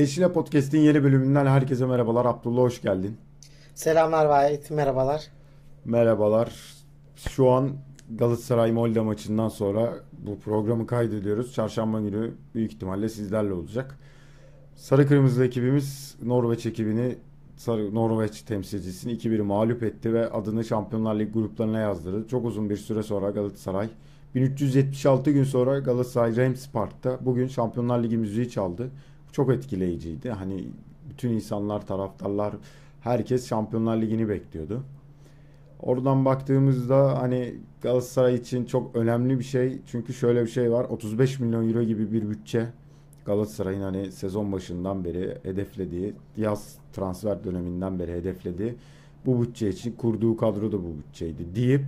Gençliğe Podcast'in yeni bölümünden herkese merhabalar. Abdullah hoş geldin. Selamlar Vahit, merhabalar. Merhabalar. Şu an Galatasaray Molde maçından sonra bu programı kaydediyoruz. Çarşamba günü büyük ihtimalle sizlerle olacak. Sarı Kırmızı ekibimiz Norveç ekibini Sarı Norveç temsilcisini 2-1 mağlup etti ve adını Şampiyonlar Ligi gruplarına yazdırdı. Çok uzun bir süre sonra Galatasaray 1376 gün sonra Galatasaray Reims Park'ta bugün Şampiyonlar Ligi müziği çaldı. Çok etkileyiciydi. Hani bütün insanlar, taraftarlar, herkes Şampiyonlar Ligi'ni bekliyordu. Oradan baktığımızda hani Galatasaray için çok önemli bir şey. Çünkü şöyle bir şey var. 35 milyon euro gibi bir bütçe Galatasaray'ın hani sezon başından beri hedeflediği, yaz transfer döneminden beri hedeflediği bu bütçe için kurduğu kadro da bu bütçeydi deyip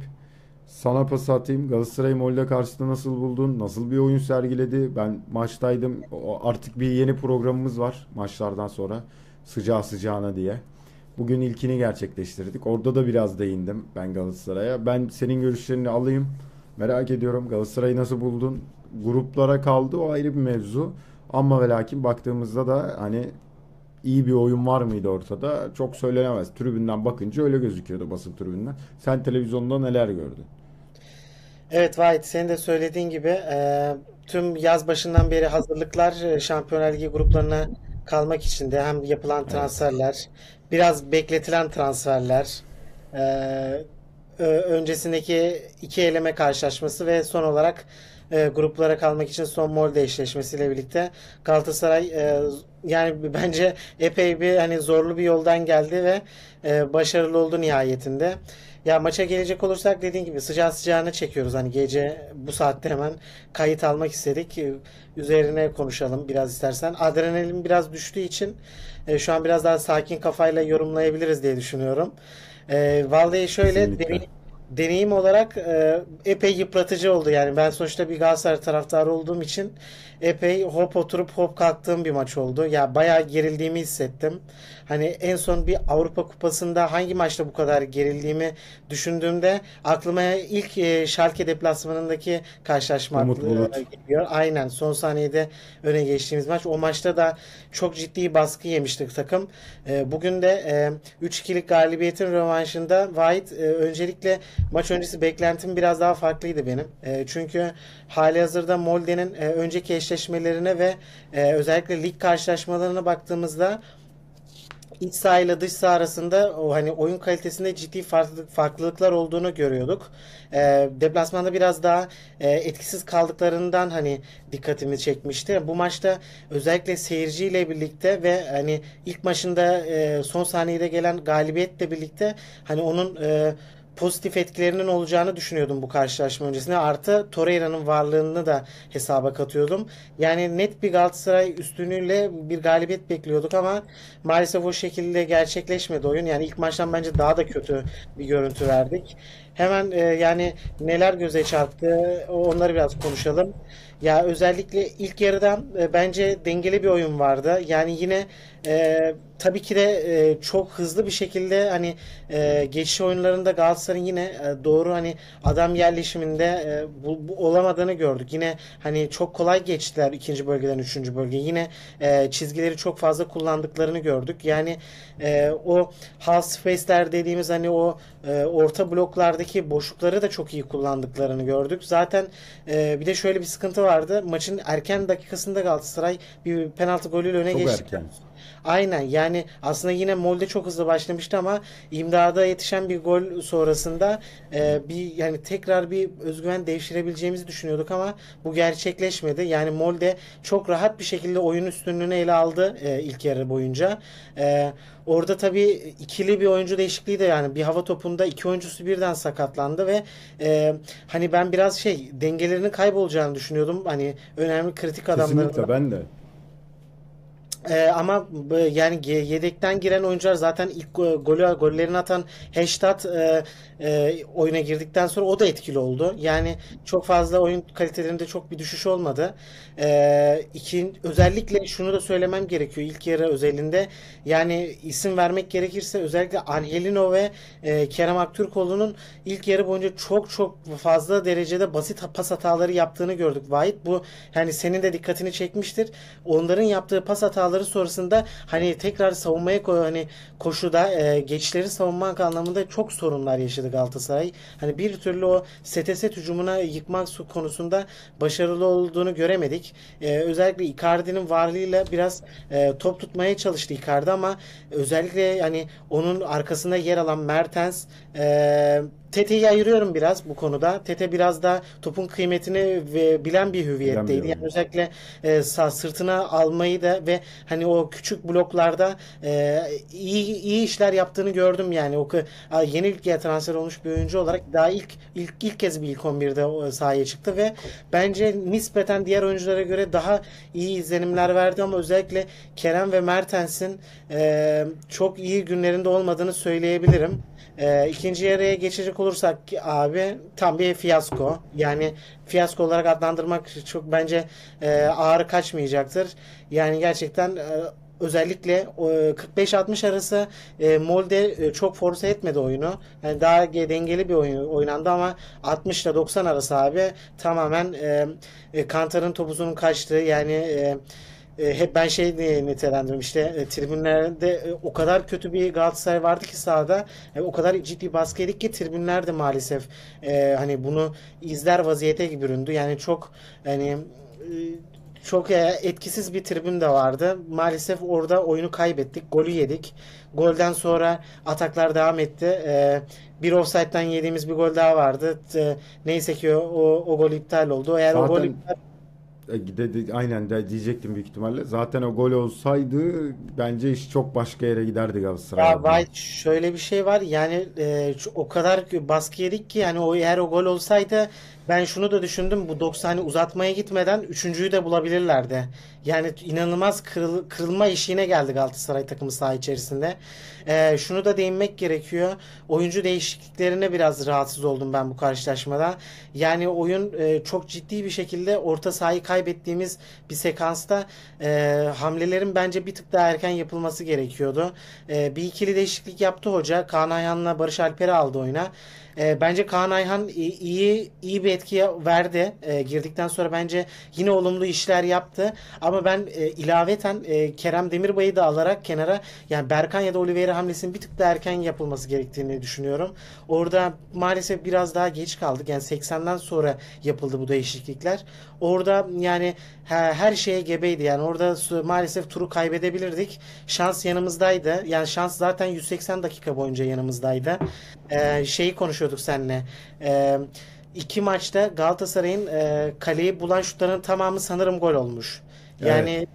sana pas atayım. Galatasaray Molde karşısında nasıl buldun? Nasıl bir oyun sergiledi? Ben maçtaydım. Artık bir yeni programımız var maçlardan sonra. Sıcağı sıcağına diye. Bugün ilkini gerçekleştirdik. Orada da biraz değindim ben Galatasaray'a. Ben senin görüşlerini alayım. Merak ediyorum Galatasaray'ı nasıl buldun? Gruplara kaldı o ayrı bir mevzu. Ama ve lakin baktığımızda da hani iyi bir oyun var mıydı ortada? Çok söylenemez. Tribünden bakınca öyle gözüküyordu basın tribünden. Sen televizyonda neler gördün? Evet Vahit senin de söylediğin gibi e, tüm yaz başından beri hazırlıklar e, Şampiyonlar Ligi gruplarına kalmak için de hem yapılan transferler, biraz bekletilen transferler, e, ö- öncesindeki iki eleme karşılaşması ve son olarak e, gruplara kalmak için son Molde eşleşmesiyle birlikte Galatasaray e, yani bence epey bir hani zorlu bir yoldan geldi ve e, başarılı oldu nihayetinde. Ya maça gelecek olursak dediğin gibi sıcağı sıcağına çekiyoruz. Hani gece bu saatte hemen kayıt almak istedik. Üzerine konuşalım biraz istersen. Adrenalin biraz düştüğü için e, şu an biraz daha sakin kafayla yorumlayabiliriz diye düşünüyorum. E, vallahi şöyle Kesinlikle. deney- deneyim olarak e, epey yıpratıcı oldu. Yani ben sonuçta bir Galatasaray taraftarı olduğum için epey hop oturup hop kalktığım bir maç oldu. Ya bayağı gerildiğimi hissettim. Hani en son bir Avrupa Kupası'nda hangi maçta bu kadar gerildiğimi düşündüğümde aklıma ilk e, Schalke deplasmanındaki karşılaşma Umut aklı- Bulut. geliyor. Aynen son saniyede öne geçtiğimiz maç. O maçta da çok ciddi baskı yemiştik takım. E, bugün de e, 3-2'lik galibiyetin rövanşında White e, öncelikle maç öncesi beklentim biraz daha farklıydı benim. E, çünkü halihazırda Molde'nin e, önceki eşleşmelerine ve e, özellikle lig karşılaşmalarına baktığımızda iç saha ile dış saha arasında o hani oyun kalitesinde ciddi farklılık, farklılıklar olduğunu görüyorduk. Ee, deplasmanda biraz daha e, etkisiz kaldıklarından hani dikkatimi çekmişti. Bu maçta özellikle seyirciyle birlikte ve hani ilk maçında e, son saniyede gelen galibiyetle birlikte hani onun e, pozitif etkilerinin olacağını düşünüyordum bu karşılaşma öncesinde. Artı Torreira'nın varlığını da hesaba katıyordum. Yani net bir Galatasaray üstünlüğüyle bir galibiyet bekliyorduk ama maalesef o şekilde gerçekleşmedi oyun. Yani ilk maçtan bence daha da kötü bir görüntü verdik. Hemen e, yani neler göze çarptı onları biraz konuşalım. Ya özellikle ilk yarıdan e, bence dengeli bir oyun vardı. Yani yine e, tabii ki de e, çok hızlı bir şekilde hani e, geçiş oyunlarında Galatasaray'ın yine e, doğru hani adam yerleşiminde e, bu, bu olamadığını gördük. Yine hani çok kolay geçtiler ikinci bölgeden üçüncü bölgeye. Yine e, çizgileri çok fazla kullandıklarını gördük. Yani e, o half space'ler dediğimiz hani o e, orta bloklardaki boşlukları da çok iyi kullandıklarını gördük. Zaten e, bir de şöyle bir sıkıntı vardı. Maçın erken dakikasında Galatasaray bir penaltı golüyle öne Çok geçti. erken. Aynen yani aslında yine Molde çok hızlı başlamıştı ama imdada yetişen bir gol sonrasında e, bir yani tekrar bir özgüven devşirebileceğimizi düşünüyorduk ama bu gerçekleşmedi. Yani Molde çok rahat bir şekilde oyun üstünlüğünü ele aldı e, ilk yarı boyunca. E, orada tabii ikili bir oyuncu değişikliği de yani bir hava topunda iki oyuncusu birden sakatlandı ve e, hani ben biraz şey dengelerinin kaybolacağını düşünüyordum. Hani önemli kritik Kesinlikle adamlarından ben de. Ee, ama yani yedekten giren oyuncular zaten ilk go- golü gollerini atan Heştat e, e, oyuna girdikten sonra o da etkili oldu. Yani çok fazla oyun kalitelerinde çok bir düşüş olmadı. Ee, iki, özellikle şunu da söylemem gerekiyor ilk yarı özelinde. Yani isim vermek gerekirse özellikle Angelino ve e, Kerem Aktürkoğlu'nun ilk yarı boyunca çok çok fazla derecede basit pas hataları yaptığını gördük. Vahit bu yani senin de dikkatini çekmiştir. Onların yaptığı pas hataları hataları sonrasında hani tekrar savunmaya ko- hani koşuda e, geçişleri savunmak anlamında çok sorunlar yaşadı Galatasaray. Hani bir türlü o STS hücumuna yıkmak su- konusunda başarılı olduğunu göremedik. E, özellikle Icardi'nin varlığıyla biraz e, top tutmaya çalıştı Icardi ama özellikle hani onun arkasında yer alan Mertens e, Tete'yi ayırıyorum biraz bu konuda. Tete biraz da topun kıymetini ve bilen bir hüviyetteydi. Yani özellikle e, sırtına almayı da ve hani o küçük bloklarda e, iyi iyi işler yaptığını gördüm yani. O yeni ligeye transfer olmuş bir oyuncu olarak daha ilk ilk ilk kez bir ilk 11'de o sahaya çıktı ve bence nispeten diğer oyunculara göre daha iyi izlenimler verdi ama özellikle Kerem ve Mertens'in e, çok iyi günlerinde olmadığını söyleyebilirim. E, ikinci yarıya geçecek olursak ki abi tam bir fiyasko. Yani fiyasko olarak adlandırmak çok bence e, ağır kaçmayacaktır. Yani gerçekten e, özellikle o, 45-60 arası e, Molde e, çok force etmedi oyunu. Yani daha ge- dengeli bir oyun oynandı ama 60 ile 90 arası abi tamamen e, e, Kantar'ın topuzunun kaçtığı yani e, hep ben şey diye nitelendiriyorum işte e, tribünlerde e, o kadar kötü bir Galatasaray vardı ki sahada e, o kadar ciddi baskı yedik ki tribünler de maalesef e, hani bunu izler vaziyete büründü. Yani çok hani e, çok e, etkisiz bir tribün de vardı. Maalesef orada oyunu kaybettik. Golü yedik. Golden sonra ataklar devam etti. E, bir offside'den yediğimiz bir gol daha vardı. E, neyse ki o, o, o gol iptal oldu. Eğer o gol Zaten iptal e, de, de- aynen de diyecektim büyük ihtimalle. Zaten o gol olsaydı bence iş çok başka yere giderdi Galatasaray Ya. White şöyle bir şey var yani e, o kadar baskı yedik ki yani o eğer o gol olsaydı ben şunu da düşündüm bu 90 hani uzatmaya gitmeden üçüncüyü de bulabilirlerdi. Yani inanılmaz kırıl- kırılma eşiğine geldi Galatasaray takımı saha içerisinde. E, şunu da değinmek gerekiyor. Oyuncu değişikliklerine biraz rahatsız oldum ben bu karşılaşmada. Yani oyun e, çok ciddi bir şekilde orta sahayı kaybettiğimiz bir sekansta e, hamlelerin bence bir tık daha erken yapılması gerekiyordu. E, bir ikili değişiklik yaptı hoca. Kaan Ayhan'la Barış Alper'i aldı oyuna. E, bence Kaan Ayhan iyi iyi bir etki verdi. E, girdikten sonra bence yine olumlu işler yaptı. Ama ben e, ilaveten e, Kerem Demirbay'ı da alarak kenara yani Berkan ya da Oliveira hamlesinin bir tık daha erken yapılması gerektiğini düşünüyorum. Orada maalesef biraz daha geç kaldık. Yani 80'den sonra yapıldı bu değişiklikler. Orada yani her, her şeye gebeydi. Yani orada maalesef turu kaybedebilirdik. Şans yanımızdaydı. Yani şans zaten 180 dakika boyunca yanımızdaydı. Ee, şeyi konuşuyorduk seninle. Ee, iki maçta Galatasaray'ın e, kaleyi bulan şutların tamamı sanırım gol olmuş. Yani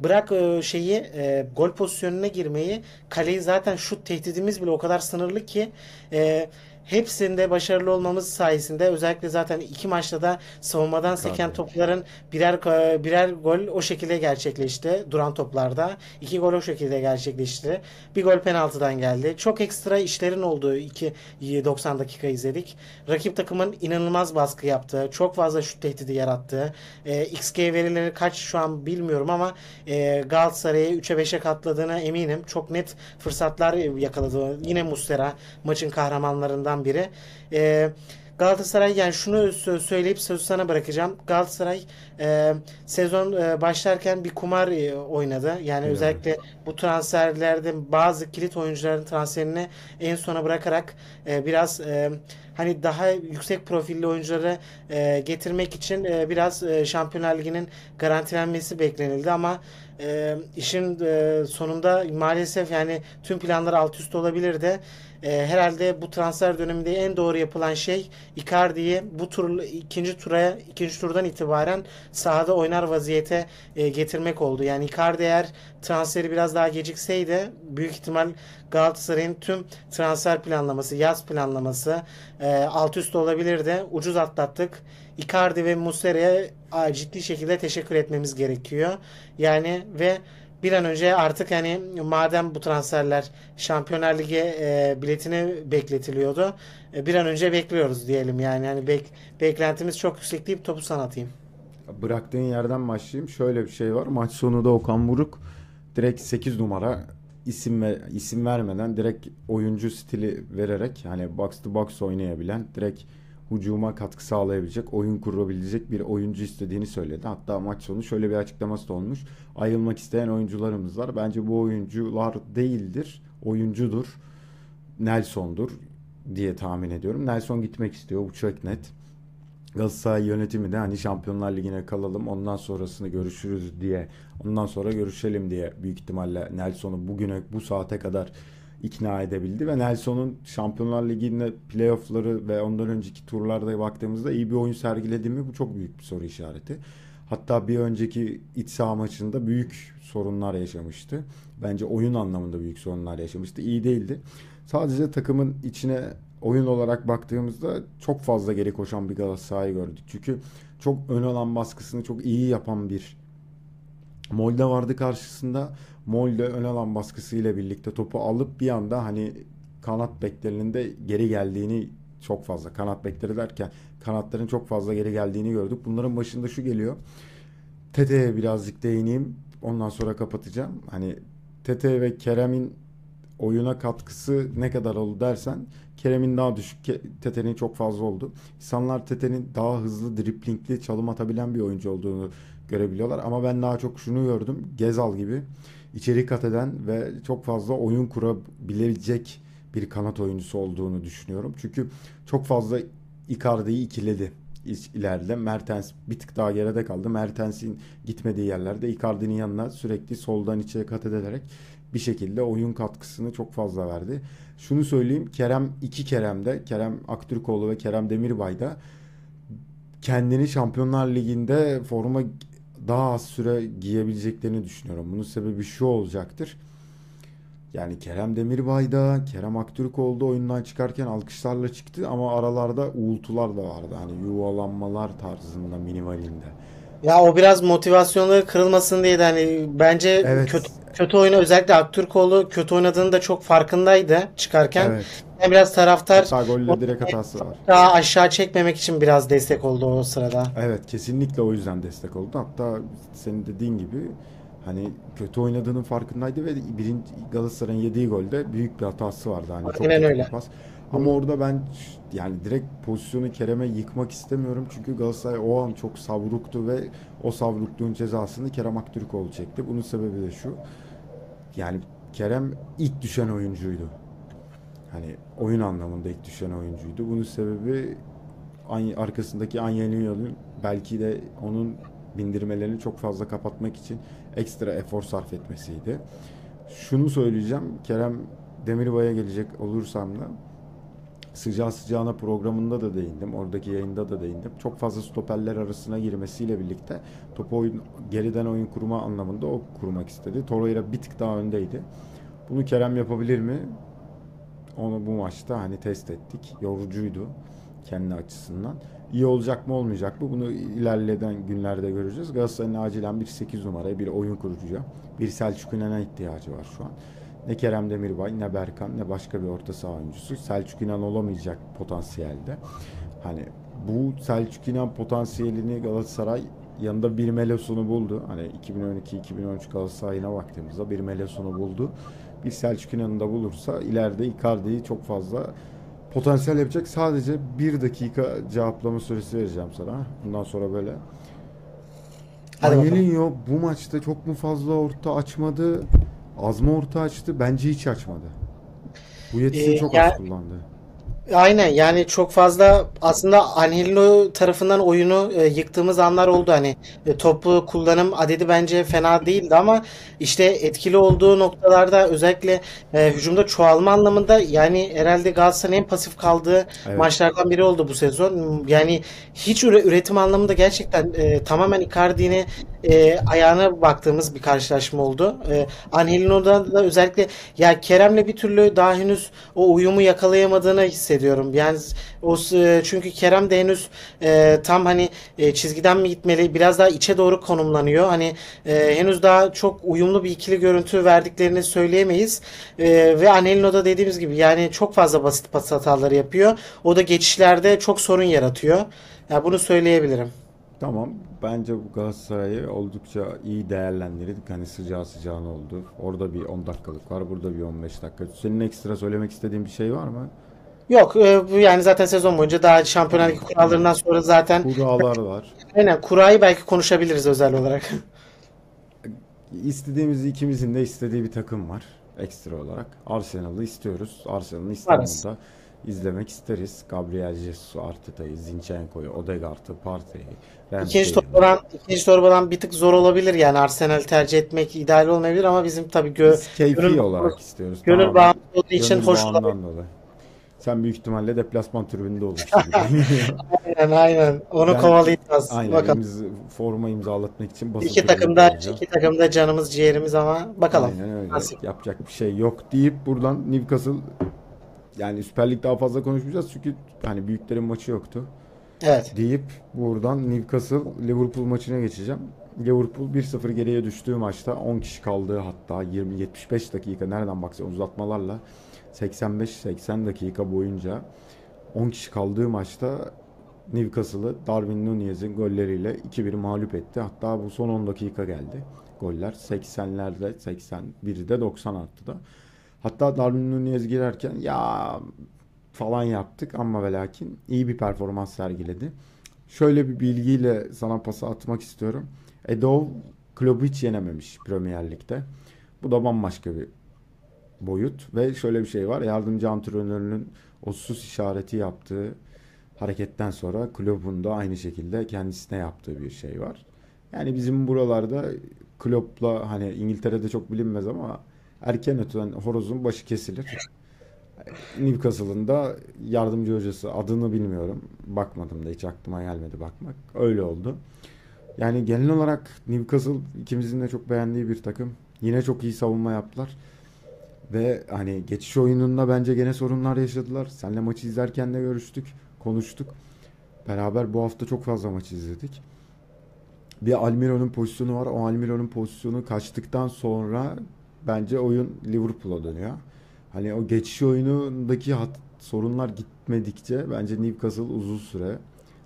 bırak e, şeyi e, gol pozisyonuna girmeyi kaleyi zaten şut tehdidimiz bile o kadar sınırlı ki e, hepsinde başarılı olmamız sayesinde özellikle zaten iki maçta da savunmadan seken Tabii. topların birer birer gol o şekilde gerçekleşti duran toplarda. iki gol o şekilde gerçekleşti. Bir gol penaltıdan geldi. Çok ekstra işlerin olduğu iki 90 dakika izledik. Rakip takımın inanılmaz baskı yaptığı, çok fazla şut tehdidi yarattığı, e, XG verileri kaç şu an bilmiyorum ama e, Galatasaray'ı 3'e 5'e katladığına eminim. Çok net fırsatlar yakaladı. Yine Muslera maçın kahramanlarından biri. E, Galatasaray yani şunu sö- söyleyip sözü sana bırakacağım. Galatasaray e, sezon e, başlarken bir kumar e, oynadı. Yani Evet. özellikle bu transferlerde bazı kilit oyuncuların transferini en sona bırakarak e, biraz e, hani daha yüksek profilli oyuncuları e, getirmek için e, biraz e, Şampiyonlar Ligi'nin garantilenmesi beklenildi ama e, işin e, sonunda maalesef yani tüm planlar alt üst olabilirdi. E, herhalde bu transfer döneminde en doğru yapılan şey Icardi'yi bu tur ikinci tura ikinci turdan itibaren sahada oynar vaziyete e, getirmek oldu. Yani Icardi eğer transferi biraz daha gecikseydi büyük ihtimal Galatasaray'ın tüm transfer planlaması, yaz planlaması e, alt üst olabilirdi. Ucuz atlattık. Icardi ve Muslera'ya ciddi şekilde teşekkür etmemiz gerekiyor. Yani ve bir an önce artık hani madem bu transferler Şampiyonlar Ligi e, biletini bekletiliyordu. e, bir an önce bekliyoruz diyelim yani. Yani bek, beklentimiz çok yüksek deyip topu sana atayım. Bıraktığın yerden başlayayım. Şöyle bir şey var. Maç sonunda Okan Buruk direkt 8 numara isim ve isim vermeden direkt oyuncu stili vererek hani box to box oynayabilen direkt hücuma katkı sağlayabilecek, oyun kurabilecek bir oyuncu istediğini söyledi. Hatta maç sonu şöyle bir açıklaması da olmuş. Ayrılmak isteyen oyuncularımız var. Bence bu oyuncular değildir, oyuncudur. Nelson'dur diye tahmin ediyorum. Nelson gitmek istiyor. Bu çok net. Galatasaray yönetimi de hani Şampiyonlar Ligi'ne kalalım ondan sonrasını görüşürüz diye ondan sonra görüşelim diye büyük ihtimalle Nelson'u bugüne bu saate kadar ikna edebildi ve Nelson'un Şampiyonlar Ligi'nde playoff'ları ve ondan önceki turlarda baktığımızda iyi bir oyun sergiledi mi bu çok büyük bir soru işareti. Hatta bir önceki iç saha maçında büyük sorunlar yaşamıştı. Bence oyun anlamında büyük sorunlar yaşamıştı. İyi değildi. Sadece takımın içine oyun olarak baktığımızda çok fazla geri koşan bir Galatasaray gördük. Çünkü çok ön alan baskısını çok iyi yapan bir Molde vardı karşısında. Molde ön alan baskısıyla birlikte topu alıp bir anda hani kanat beklerinin de geri geldiğini çok fazla kanat bekleri derken kanatların çok fazla geri geldiğini gördük. Bunların başında şu geliyor. Tete'ye birazcık değineyim. Ondan sonra kapatacağım. Hani Tete ve Kerem'in oyuna katkısı ne kadar oldu dersen Kerem'in daha düşük, Tete'nin çok fazla oldu. İnsanlar Tete'nin daha hızlı driplingli çalım atabilen bir oyuncu olduğunu görebiliyorlar. Ama ben daha çok şunu gördüm. Gezal gibi içeri kat eden ve çok fazla oyun kurabilecek bir kanat oyuncusu olduğunu düşünüyorum. Çünkü çok fazla Icardi'yi ikiledi ileride. Mertens bir tık daha geride kaldı. Mertens'in gitmediği yerlerde Icardi'nin yanına sürekli soldan içeri kat ederek bir şekilde oyun katkısını çok fazla verdi. Şunu söyleyeyim Kerem iki Kerem'de Kerem Aktürkoğlu ve Kerem Demirbay'da kendini Şampiyonlar Ligi'nde forma daha az süre giyebileceklerini düşünüyorum. Bunun sebebi şu olacaktır. Yani Kerem Demirbay'da, Kerem Aktürkoğlu oyundan çıkarken alkışlarla çıktı ama aralarda uğultular da vardı. Hani yuvalanmalar tarzında minimalinde. Ya o biraz motivasyonları kırılmasın diye de hani bence evet. kötü kötü oyunu özellikle Aktürkoğlu kötü oynadığını da çok farkındaydı çıkarken. Evet. Yani biraz taraftar Hatta golle direkt hatası var. Daha aşağı çekmemek için biraz destek oldu o sırada. Evet kesinlikle o yüzden destek oldu. Hatta senin dediğin gibi hani kötü oynadığının farkındaydı ve birinci Galatasaray'ın yediği golde büyük bir hatası vardı. Hani Aynen çok öyle. Pas. Ama orada ben yani direkt pozisyonu Kerem'e yıkmak istemiyorum. Çünkü Galatasaray o an çok savruktu ve o savrukluğun cezasını Kerem Aktürkoğlu çekti. Bunun sebebi de şu. Yani Kerem ilk düşen oyuncuydu. Hani oyun anlamında ilk düşen oyuncuydu. Bunun sebebi arkasındaki Angelino'nun belki de onun bindirmelerini çok fazla kapatmak için ekstra efor sarf etmesiydi. Şunu söyleyeceğim. Kerem Demirbay'a gelecek olursam da sıcağı sıcağına programında da değindim. Oradaki yayında da değindim. Çok fazla stoperler arasına girmesiyle birlikte topu oyun, geriden oyun kurma anlamında o kurmak istedi. Torreira bir tık daha öndeydi. Bunu Kerem yapabilir mi? Onu bu maçta hani test ettik. Yorucuydu kendi açısından. İyi olacak mı olmayacak mı bunu ilerleyen günlerde göreceğiz. Galatasaray'ın acilen bir 8 numaraya bir oyun kurucuya bir Selçuk İnan'a ihtiyacı var şu an. Ne Kerem Demirbay ne Berkan ne başka bir orta saha oyuncusu. Selçuk İnan olamayacak potansiyelde. Hani bu Selçuk İnan potansiyelini Galatasaray yanında bir Melos'unu buldu. Hani 2012-2013 Galatasaray'ına baktığımızda bir Melos'unu buldu. Bir Selçuk İnan'ı da bulursa ileride Icardi'yi çok fazla potansiyel yapacak. Sadece bir dakika cevaplama süresi vereceğim sana. Bundan sonra böyle. Angelinho bu maçta çok mu fazla orta açmadı? Az mı orta açtı? Bence hiç açmadı. Bu yetisini ee, çok yani, az kullandı. Aynen yani çok fazla aslında Angelino tarafından oyunu e, yıktığımız anlar oldu hani e, toplu kullanım adedi bence fena değildi ama işte etkili olduğu noktalarda özellikle e, hücumda çoğalma anlamında yani herhalde Galatasaray'ın en pasif kaldığı evet. maçlardan biri oldu bu sezon. Yani hiç üre, üretim anlamında gerçekten e, tamamen Icardi'nin e, ayağına baktığımız bir karşılaşma oldu. E, Angelino'da da özellikle ya Kerem'le bir türlü daha henüz o uyumu yakalayamadığını hissediyorum. Yani o e, çünkü Kerem de henüz e, tam hani e, çizgiden mi gitmeli biraz daha içe doğru konumlanıyor. Hani e, henüz daha çok uyumlu bir ikili görüntü verdiklerini söyleyemeyiz. E, ve Anelino'da dediğimiz gibi yani çok fazla basit pas hataları yapıyor. O da geçişlerde çok sorun yaratıyor. Ya yani bunu söyleyebilirim. Tamam. Bence bu Galatasaray'ı oldukça iyi değerlendirdik. Hani sıcağı sıcağına oldu. Orada bir 10 dakikalık var. Burada bir 15 dakika. Senin ekstra söylemek istediğin bir şey var mı? Yok e, yani zaten sezon boyunca daha Şampiyonlar Ligi kurallarından sonra zaten Kurallar var. aynen kurayı belki konuşabiliriz özel olarak. İstediğimiz ikimizin de istediği bir takım var ekstra olarak. Arsenal'ı istiyoruz. Arsenal'ı. İstanbul'da izlemek isteriz. Gabriel Jesus, Arteta'yı, Zinchenko'yu, Odegaard'ı, Partey'i, İkinci Ramsey'i. torbadan ikinci torbadan bir tık zor olabilir yani Arsenal tercih etmek ideal olmayabilir ama bizim tabii gö Biz keyfi gönül, olarak istiyoruz. gönül Tamamen bağımlı olduğu için gönül hoş bağından dolayı. Sen büyük ihtimalle deplasman tribünde olursun. Aynen aynen. Onu Ben- kovalayacağız. Aynen. Bakalım. Biz forma imzalatmak için basın İki takımda olacağız. iki takımda canımız ciğerimiz ama bakalım. Aynen öyle. Nasip. Yapacak bir şey yok deyip buradan Newcastle yani Süper Lig daha fazla konuşmayacağız çünkü hani büyüklerin maçı yoktu. Evet. Deyip buradan Newcastle Liverpool maçına geçeceğim. Liverpool 1-0 geriye düştüğü maçta 10 kişi kaldığı hatta 20-75 dakika nereden baksan uzatmalarla 85-80 dakika boyunca 10 kişi kaldığı maçta Newcastle'ı Darwin Nunez'in golleriyle 2-1 mağlup etti. Hatta bu son 10 dakika geldi goller. 80'lerde 81'de 90 attı da. Hatta Darwin Nunez girerken ya falan yaptık ama ve lakin iyi bir performans sergiledi. Şöyle bir bilgiyle sana pası atmak istiyorum. Edo kulübü hiç yenememiş Premier Lig'de. Bu da bambaşka bir boyut ve şöyle bir şey var. Yardımcı antrenörünün o sus işareti yaptığı hareketten sonra kulübün de aynı şekilde kendisine yaptığı bir şey var. Yani bizim buralarda Klopp'la hani İngiltere'de çok bilinmez ama erken ötülen horozun başı kesilir. Newcastle'ın da yardımcı hocası adını bilmiyorum. Bakmadım da hiç aklıma gelmedi bakmak. Öyle oldu. Yani genel olarak Newcastle ikimizin de çok beğendiği bir takım. Yine çok iyi savunma yaptılar. Ve hani geçiş oyununda bence gene sorunlar yaşadılar. Seninle maçı izlerken de görüştük, konuştuk. Beraber bu hafta çok fazla maç izledik. Bir Almiron'un pozisyonu var. O Almiron'un pozisyonu kaçtıktan sonra bence oyun Liverpool'a dönüyor. Hani o geçiş oyunundaki hat, sorunlar gitmedikçe bence Newcastle uzun süre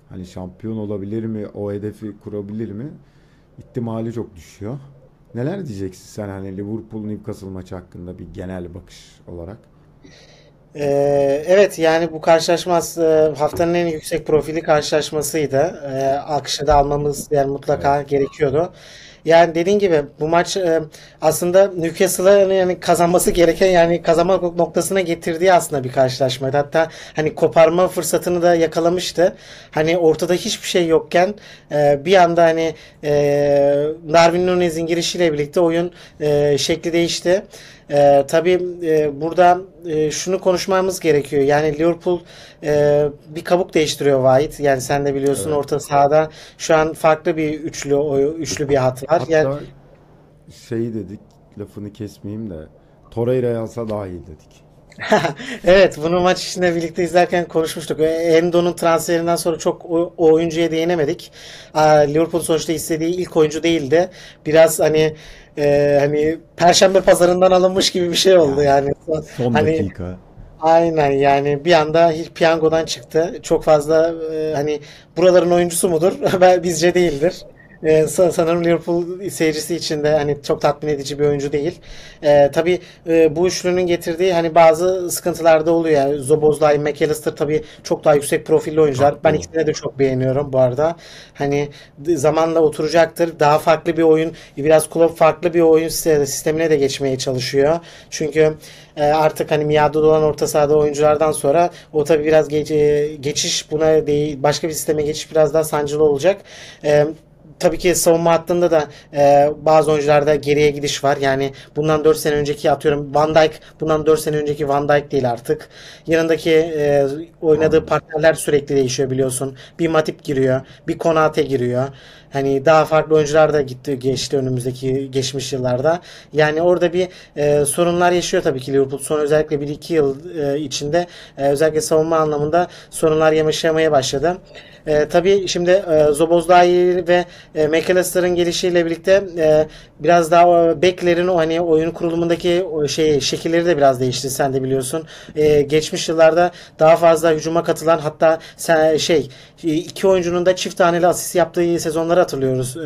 hani şampiyon olabilir mi, o hedefi kurabilir mi ihtimali çok düşüyor. Neler diyeceksin sen hani Liverpool Newcastle maçı hakkında bir genel bakış olarak? Ee, evet yani bu karşılaşma aslında haftanın en yüksek profili karşılaşmasıydı. Ee, alkışı da almamız yani mutlaka gerekiyordu. Yani dediğin gibi bu maç e, aslında Newcastle'a yani kazanması gereken yani kazanma noktasına getirdiği aslında bir karşılaşmaydı. Hatta hani koparma fırsatını da yakalamıştı. Hani ortada hiçbir şey yokken e, bir anda hani e, Darwin Nunez'in girişiyle birlikte oyun e, şekli değişti. E, tabii e, burada e, şunu konuşmamız gerekiyor. Yani Liverpool e, bir kabuk değiştiriyor White. Yani sen de biliyorsun Evet. orta sahada şu an farklı bir üçlü üçlü bir hat var. Yani Hatta şey dedik lafını kesmeyeyim de Torreira alsa daha iyi dedik. Evet, bunu maç içinde birlikte izlerken konuşmuştuk. E, Endo'nun transferinden sonra çok o, o oyuncuya değinemedik. Aa, Liverpool sonuçta istediği ilk oyuncu değildi. Biraz hani e, hani Perşembe pazarından alınmış gibi bir şey oldu yani. Son Hani dakika. Aynen yani bir anda hiç piyangodan çıktı. Çok fazla e, hani buraların oyuncusu mudur? Ben bizce değildir. E, sa- sanırım Liverpool seyircisi için de hani çok tatmin edici bir oyuncu değil. E, tabii e, bu üçlünün getirdiği hani bazı sıkıntılar da oluyor. Yani Szoboszlai, McAllister tabii çok daha yüksek profilli oyuncular. Ben Haklı. ikisini de çok beğeniyorum bu arada. Hani zamanla oturacaktır. Daha farklı bir oyun, biraz Klopp farklı bir oyun siste- sistemine de geçmeye çalışıyor. Çünkü e, artık hani miadı dolan orta sahada oyunculardan sonra o tabii biraz ge- geçiş buna değil başka bir sisteme geçiş biraz daha sancılı olacak. E, Tabii ki savunma hattında da e, bazı oyuncularda geriye gidiş var. Yani bundan 4 sene önceki atıyorum Van Dijk bundan 4 sene önceki Van Dijk değil artık. Yanındaki e, oynadığı partnerler sürekli değişiyor biliyorsun. Bir Matip giriyor, bir Konate giriyor. Hani daha farklı oyuncular da gitti geçti önümüzdeki geçmiş yıllarda. Yani orada bir e, sorunlar yaşıyor tabii ki Liverpool. Son özellikle 1-2 yıl e, içinde e, özellikle savunma anlamında sorunlar yaşamaya başladı. E, tabii şimdi e, Szoboszlai ve e, McAllister'ın gelişiyle birlikte e, biraz daha o beklerin o hani oyun kurulumundaki o şey şekilleri de biraz değişti sen de biliyorsun. E, geçmiş yıllarda daha fazla hücuma katılan hatta sen şey iki oyuncunun da çift taneli asist yaptığı sezonları hatırlıyoruz. E,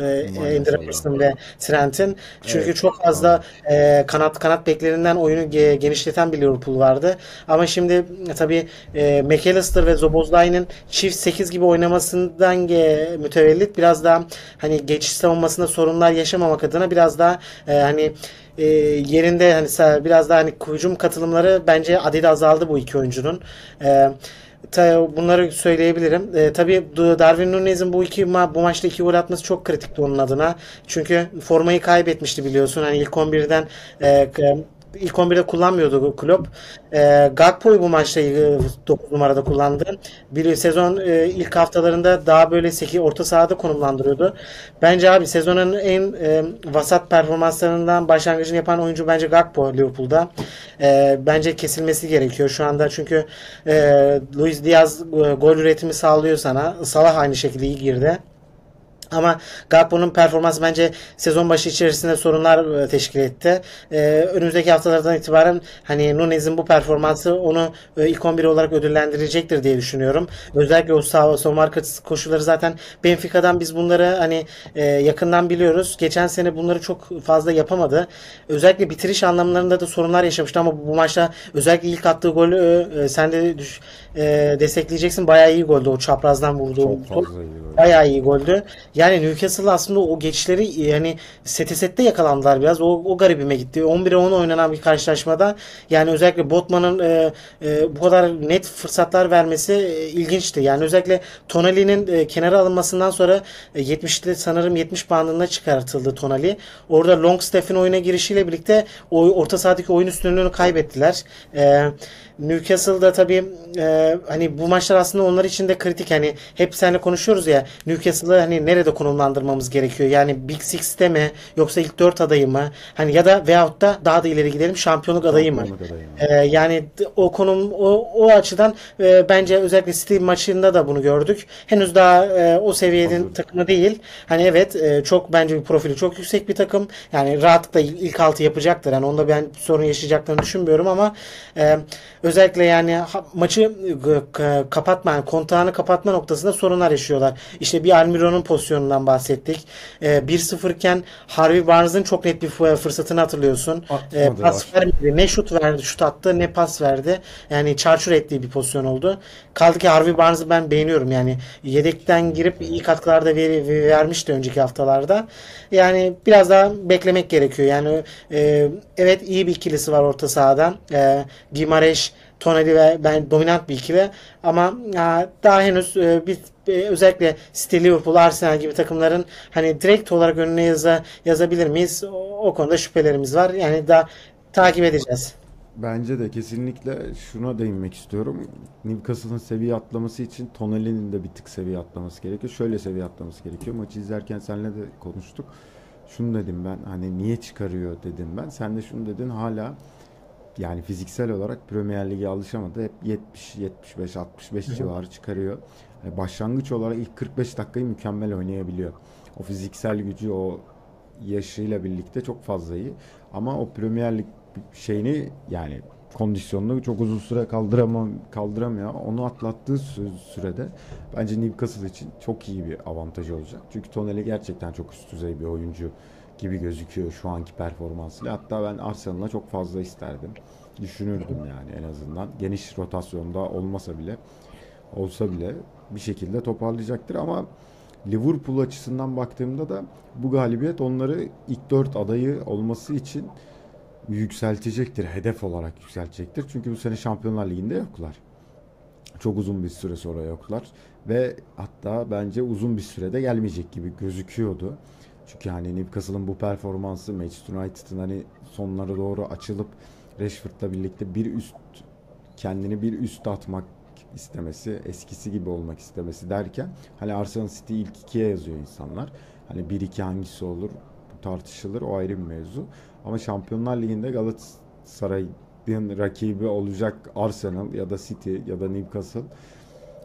ve Trent'in. Çünkü Evet. çok fazla e, kanat kanat beklerinden oyunu ge- genişleten bir Liverpool vardı. Ama şimdi e, tabii e, McAllister ve Zoboszlai'nin çift 8 gibi oynamasından ge- mütevellit biraz daha hani geçiş savunmasında sorunlar yaşamamak adına biraz daha e, hani e, yerinde hani biraz daha hani hücum katılımları bence adedi azaldı bu iki oyuncunun. E, bunları söyleyebilirim. E, tabii Darwin Nunez'in bu iki ma- bu maçta iki gol atması çok kritikti onun adına. Çünkü formayı kaybetmişti biliyorsun. Hani ilk 11'den e, ilk 11'de kullanmıyordu Klopp. E, Gakpo'yu bu maçta e, 9 numarada kullandı. Bir sezon e, ilk haftalarında daha böyle 8 orta sahada konumlandırıyordu. Bence abi sezonun en e, vasat performanslarından başlangıcını yapan oyuncu bence Gakpo Liverpool'da. E, bence kesilmesi gerekiyor şu anda çünkü e, Luis Diaz e, gol üretimi sağlıyor sana. Salah aynı şekilde iyi girdi. Ama Gakpo'nun performansı bence sezon başı içerisinde sorunlar e, teşkil etti. Ee, önümüzdeki haftalardan itibaren hani Nunez'in bu performansı onu e, ilk 11 olarak ödüllendirecektir diye düşünüyorum. Özellikle o sağ savunma arkası koşulları zaten Benfica'dan biz bunları hani e, yakından biliyoruz. Geçen sene bunları çok fazla yapamadı. Özellikle bitiriş anlamlarında da sorunlar yaşamıştı ama bu, bu maçta özellikle ilk attığı golü e, sen de düş- e, destekleyeceksin. Bayağı iyi goldü o çaprazdan vurduğu Çok fazla iyi. Bayağı iyi goldü. Yani Newcastle aslında o geçişleri yani sete sette yakalandılar biraz. O, o garibime gitti. 11'e 10 oynanan bir karşılaşmada yani özellikle Botman'ın e, e, bu kadar net fırsatlar vermesi e, ilginçti. Yani özellikle Tonali'nin e, kenara alınmasından sonra e, 70'te sanırım 70 bandında çıkartıldı Tonali. Orada Longstaff'in oyuna girişiyle birlikte o orta sahadaki oyun üstünlüğünü kaybettiler. E, Newcastle'da tabii e, hani bu maçlar aslında onlar için de kritik. Hani hep seninle konuşuyoruz ya Newcastle'ı hani nerede konumlandırmamız gerekiyor? Yani Big Six'te mi yoksa ilk 4 adayı mı? Hani ya da veyahut da daha da ileri gidelim şampiyonluk adayı mı? Ee, yani o konum o, o açıdan e, bence özellikle City maçında da bunu gördük. Henüz daha e, o seviyenin Hazır. takımı değil. Hani evet e, çok bence bir profili çok yüksek bir takım. Yani rahatlıkla il- ilk altı yapacaktır. Yani onda ben sorun yaşayacaklarını düşünmüyorum ama e, özellikle yani maçı e, kapatma, yani kontağını kapatma noktasında sorunlar yaşıyorlar. İşte bir Almiron'un pozisyonundan bahsettik. E, 1-0 iken Harvey Barnes'ın çok net bir fı- fırsatını hatırlıyorsun. E, pas vermedi. Ne şut verdi, şut attı, ne pas verdi. Yani çarçur ettiği bir pozisyon oldu. Kaldı ki Harvey Barnes'ı ben beğeniyorum. Yani yedekten girip iyi katkılar da veri- vermişti önceki haftalarda. Yani biraz daha beklemek gerekiyor. Yani e, evet iyi bir ikilisi var orta sahada. E, Gimareş, Tonali ve ben dominant bir ikili ama daha henüz e, bir e, özellikle City, Liverpool, Arsenal gibi takımların hani direkt olarak önüne yaza, yazabilir miyiz? O, o konuda şüphelerimiz var. Yani daha takip edeceğiz. Bence de kesinlikle şuna değinmek istiyorum. Newcastle'ın seviye atlaması için Tonali'nin de bir tık seviye atlaması gerekiyor. Şöyle seviye atlaması gerekiyor. Maçı izlerken seninle de konuştuk. Şunu dedim ben hani niye çıkarıyor dedim ben. Sen de şunu dedin hala yani fiziksel olarak Premier Lig'e alışamadı. Hep 70, 75, 65 civarı çıkarıyor. Yani başlangıç olarak ilk 45 dakikayı mükemmel oynayabiliyor. O fiziksel gücü, o yaşıyla birlikte çok fazla iyi. Ama o Premier Lig şeyini yani kondisyonunu çok uzun süre kaldıramam, kaldıramıyor. Onu atlattığı sü- sürede bence Newcastle için çok iyi bir avantajı olacak. Çünkü Tonali gerçekten çok üst düzey bir oyuncu gibi gözüküyor şu anki performansıyla. Hatta ben Arsenal'a çok fazla isterdim. Düşünürdüm yani en azından. Geniş rotasyonda olmasa bile olsa bile bir şekilde toparlayacaktır ama Liverpool açısından baktığımda da bu galibiyet onları ilk dört adayı olması için yükseltecektir. Hedef olarak yükseltecektir. Çünkü bu sene Şampiyonlar Ligi'nde yoklar. Çok uzun bir süre sonra yoklar. Ve hatta bence uzun bir sürede gelmeyecek gibi gözüküyordu. Çünkü hani Newcastle'ın bu performansı Manchester United'ın hani sonlara doğru açılıp Rashford'la birlikte bir üst kendini bir üst atmak istemesi, eskisi gibi olmak istemesi derken hani Arsenal City ilk ikiye yazıyor insanlar. Hani 1-2 hangisi olur tartışılır o ayrı bir mevzu. Ama Şampiyonlar Ligi'nde Galatasaray'ın rakibi olacak Arsenal ya da City ya da Newcastle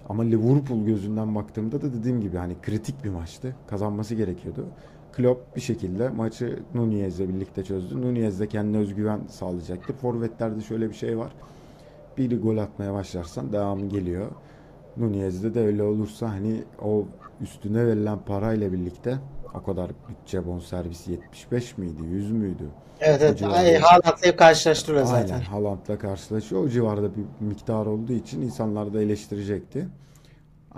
Ama Liverpool gözünden baktığımda da dediğim gibi hani kritik bir maçtı. Kazanması gerekiyordu. Klopp bir şekilde maçı Nunez'le birlikte çözdü. Nunez de kendine özgüven sağlayacaktı. Forvetlerde şöyle bir şey var. Bir gol atmaya başlarsan devamı geliyor. Nunez'de de öyle olursa hani o üstüne verilen parayla birlikte o kadar bütçe bonservisi 75 miydi 100 müydü? Evet evet. Ay, Haaland'la hep karşılaştırıyor Aynen zaten. Haaland'la karşılaşıyor. O civarda bir miktar olduğu için insanlar da eleştirecekti.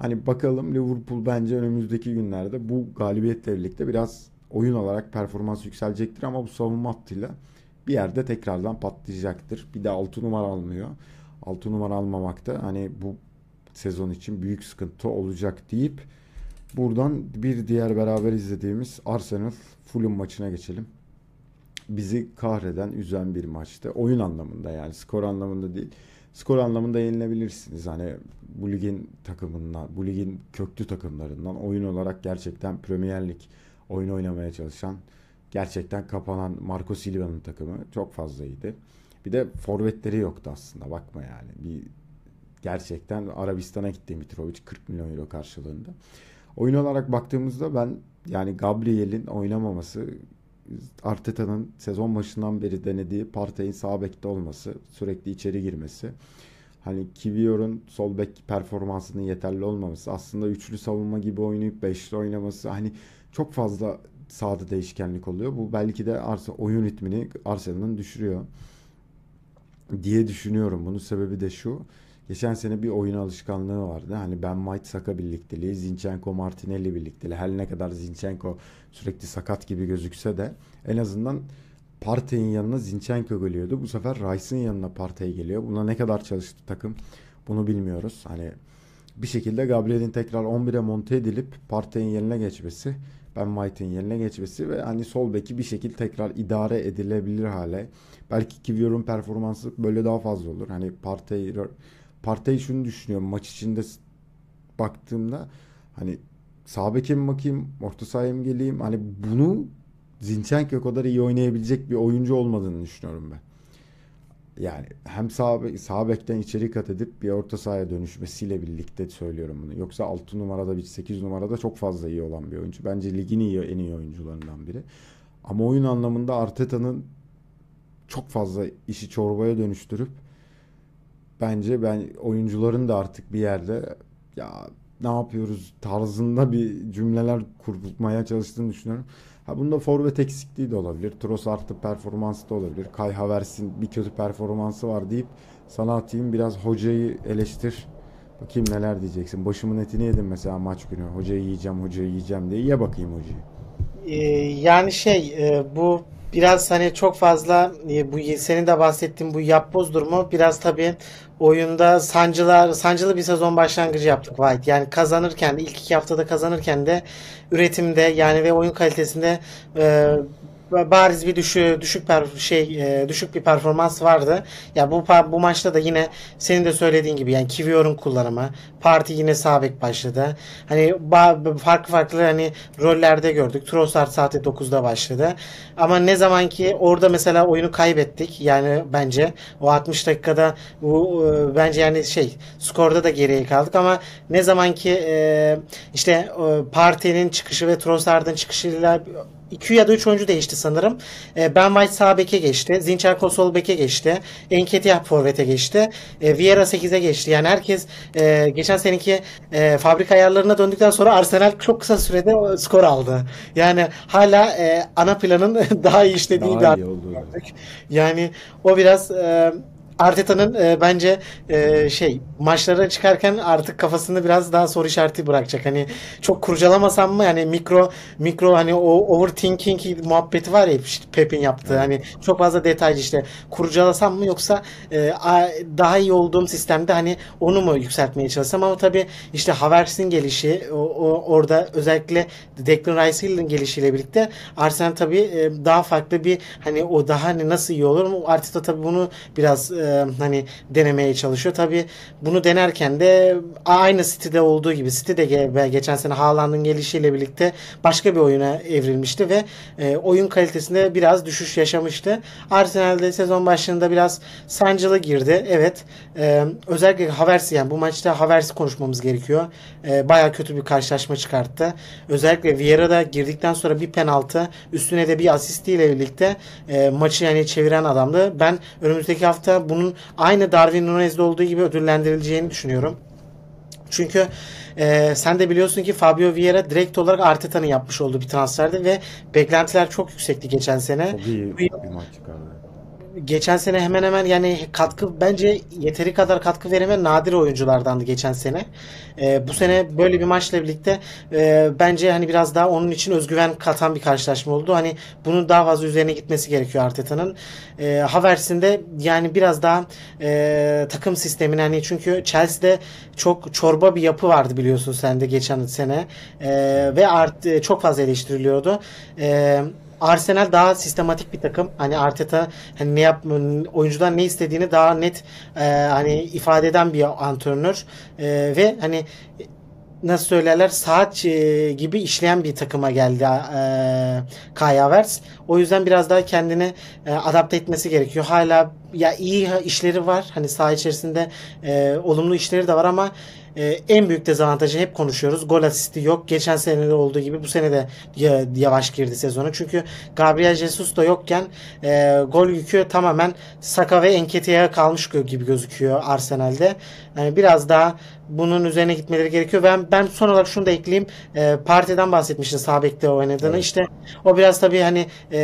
Hani bakalım Liverpool bence önümüzdeki günlerde bu galibiyetle birlikte biraz oyun olarak performans yükselecektir ama bu savunma hattıyla bir yerde tekrardan patlayacaktır. Bir de 6 numara almıyor. 6 numara almamak da hani bu sezon için büyük sıkıntı olacak deyip buradan bir diğer beraber izlediğimiz Arsenal Fulham maçına geçelim. Bizi kahreden, üzen bir maçtı. Oyun anlamında yani skor anlamında değil. Skor anlamında yenilebilirsiniz. Hani bu ligin takımından, bu ligin köklü takımlarından oyun olarak gerçekten Premier Lig oyun oynamaya çalışan, gerçekten kapanan Marco Silva'nın takımı çok fazlaydı. Bir de forvetleri yoktu aslında bakma yani. Bir gerçekten Arabistan'a gitti Mitrovic 40 milyon euro karşılığında. Oyun olarak baktığımızda ben yani Gabriel'in oynamaması Arteta'nın sezon başından beri denediği Partey'in sağ bekte olması, sürekli içeri girmesi. Hani Kivior'un sol bek performansının yeterli olmaması, aslında üçlü savunma gibi oynayıp beşli oynaması hani çok fazla sahada değişkenlik oluyor. Bu belki de Arsenal oyun ritmini Arsenal'ın düşürüyor diye düşünüyorum. Bunun sebebi de şu. Geçen sene bir oyun alışkanlığı vardı. Hani Ben White Saka birlikteliği, Zinchenko Martinelli birlikteliği. Her ne kadar Zinchenko sürekli sakat gibi gözükse de en azından Partey'in yanına Zinchenko geliyordu. Bu sefer Rice'ın yanına Partey geliyor. Buna ne kadar çalıştı takım bunu bilmiyoruz. Hani bir şekilde Gabriel'in tekrar 11'e monte edilip Partey'in yerine geçmesi, Ben White'in yerine geçmesi ve hani sol beki bir şekilde tekrar idare edilebilir hale. Belki Kivior'un performansı böyle daha fazla olur. Hani Partey Partey şunu düşünüyorum maç içinde baktığımda hani sağ beke mi bakayım, orta sahaya mı geleyim? Hani bunu Zinchenko kadar iyi oynayabilecek bir oyuncu olmadığını düşünüyorum ben. Yani hem sağ, sağ bekten içeri kat edip bir orta sahaya dönüşmesiyle birlikte söylüyorum bunu. Yoksa 6 numarada bir 8 numarada çok fazla iyi olan bir oyuncu. Bence ligin iyi, en iyi oyuncularından biri. Ama oyun anlamında Arteta'nın çok fazla işi çorbaya dönüştürüp bence ben oyuncuların da artık bir yerde ya ne yapıyoruz tarzında bir cümleler kurmaya çalıştığını düşünüyorum. Ha bunda forvet eksikliği de olabilir. Trossard'ın performansı da olabilir. Kai Havertz'in bir kötü performansı var deyip sana atayım biraz hocayı eleştir. Bakayım neler diyeceksin. Başımın etini yedim mesela maç günü. Hocayı yiyeceğim, hocayı yiyeceğim diye. Ye bakayım hocayı. Ee, yani şey e, bu biraz hani çok fazla e, bu senin de bahsettiğin bu yapboz durumu biraz tabii oyunda sancılar sancılı bir sezon başlangıcı yaptık White. Yani kazanırken de ilk iki haftada kazanırken de üretimde yani ve oyun kalitesinde e, bariz bir düşük düşük per, şey e, düşük bir performans vardı. Ya bu bu maçta da yine senin de söylediğin gibi yani Kivior'un kullanımı, Parti yine sağ bek başladı. Hani farklı farklı hani rollerde gördük. Trossard saati 9'da başladı. Ama ne zaman ki orada mesela oyunu kaybettik. Yani bence o 60 dakikada bu e, bence yani şey skorda da geriye kaldık ama ne zaman ki e, işte Parti'nin çıkışı ve Trossard'ın çıkışıyla 2 ya da 3 oyuncu değişti sanırım. E, ben White sağ beke geçti. Zinchenko sol beke geçti. Enketiah forvete geçti. E, Vieira 8'e geçti. Yani herkes e, geçen seneki e, fabrika ayarlarına döndükten sonra Arsenal çok kısa sürede skor aldı. Yani hala e, ana planın daha iyi işlediği Daha bir iyi oldu. yani o biraz e, Arteta'nın e, bence e, şey maçlara çıkarken artık kafasında biraz daha soru işareti bırakacak. Hani çok kurcalamasam mı yani mikro mikro hani o overthinking muhabbeti var ya işte Pep'in yaptığı Evet. hani çok fazla detaylı işte kurcalasam mı yoksa e, a- daha iyi olduğum sistemde hani onu mu yükseltmeye çalışsam ama tabii işte Havertz'in gelişi o, o- orada özellikle Declan Rice'ın gelişiyle birlikte Arsenal tabii e, daha farklı bir hani o daha hani nasıl iyi olur mu? Arteta tabii bunu biraz e, e, hani denemeye çalışıyor. Tabii bunu denerken de aynı City'de olduğu gibi City de ge- geçen sene Haaland'ın gelişiyle birlikte başka bir oyuna evrilmişti ve e, oyun kalitesinde biraz düşüş yaşamıştı. Arsenal'de sezon başında biraz sancılı girdi. Evet. E, özellikle Havertz yani bu maçta Havertz'i konuşmamız gerekiyor. E, Baya kötü bir karşılaşma çıkarttı. Özellikle Vieira da girdikten sonra bir penaltı üstüne de bir asistiyle birlikte e, maçı yani çeviren adamdı. Ben önümüzdeki hafta bunun aynı Darwin Nunez'de olduğu gibi ödüllendirileceğini düşünüyorum. Çünkü e, sen de biliyorsun ki Fabio Vieira direkt olarak Arteta'nın yapmış olduğu bir transferdi ve beklentiler çok yüksekti geçen sene. Çok iyi bir maç çıkardı. Geçen sene hemen hemen yani katkı bence yeteri kadar katkı veremeyen nadir oyunculardandı geçen sene. Ee, bu sene böyle bir maçla birlikte e, bence hani biraz daha onun için özgüven katan bir karşılaşma oldu. Hani bunun daha fazla üzerine gitmesi gerekiyor Arteta'nın. Ee, Havertz'in de yani biraz daha e, takım sistemini hani çünkü Chelsea'de çok çorba bir yapı vardı biliyorsun sen de geçen sene Ee, ve art, e, çok fazla eleştiriliyordu. Ee, Arsenal daha sistematik bir takım. Hani Arteta hani ne yap oyuncudan ne istediğini daha net e, hani ifade eden bir antrenör E, ve hani nasıl söylerler saat e, gibi işleyen bir takıma geldi e, Kai Havertz. O yüzden biraz daha kendini e, adapte etmesi gerekiyor. Hala ya iyi işleri var. Hani saha içerisinde e, olumlu işleri de var ama e, en büyük dezavantajı hep konuşuyoruz. Gol asisti yok. Geçen sene de olduğu gibi bu sene de ya- yavaş girdi sezona. Çünkü Gabriel Jesus da yokken e, gol yükü tamamen Saka ve Enketia kalmış gibi gözüküyor Arsenal'de. Yani biraz daha bunun üzerine gitmeleri gerekiyor. Ben ben son olarak şunu da ekleyeyim. E, Partey'den bahsetmiştin sağ bekte oynadığını. Evet. İşte o biraz tabii hani e,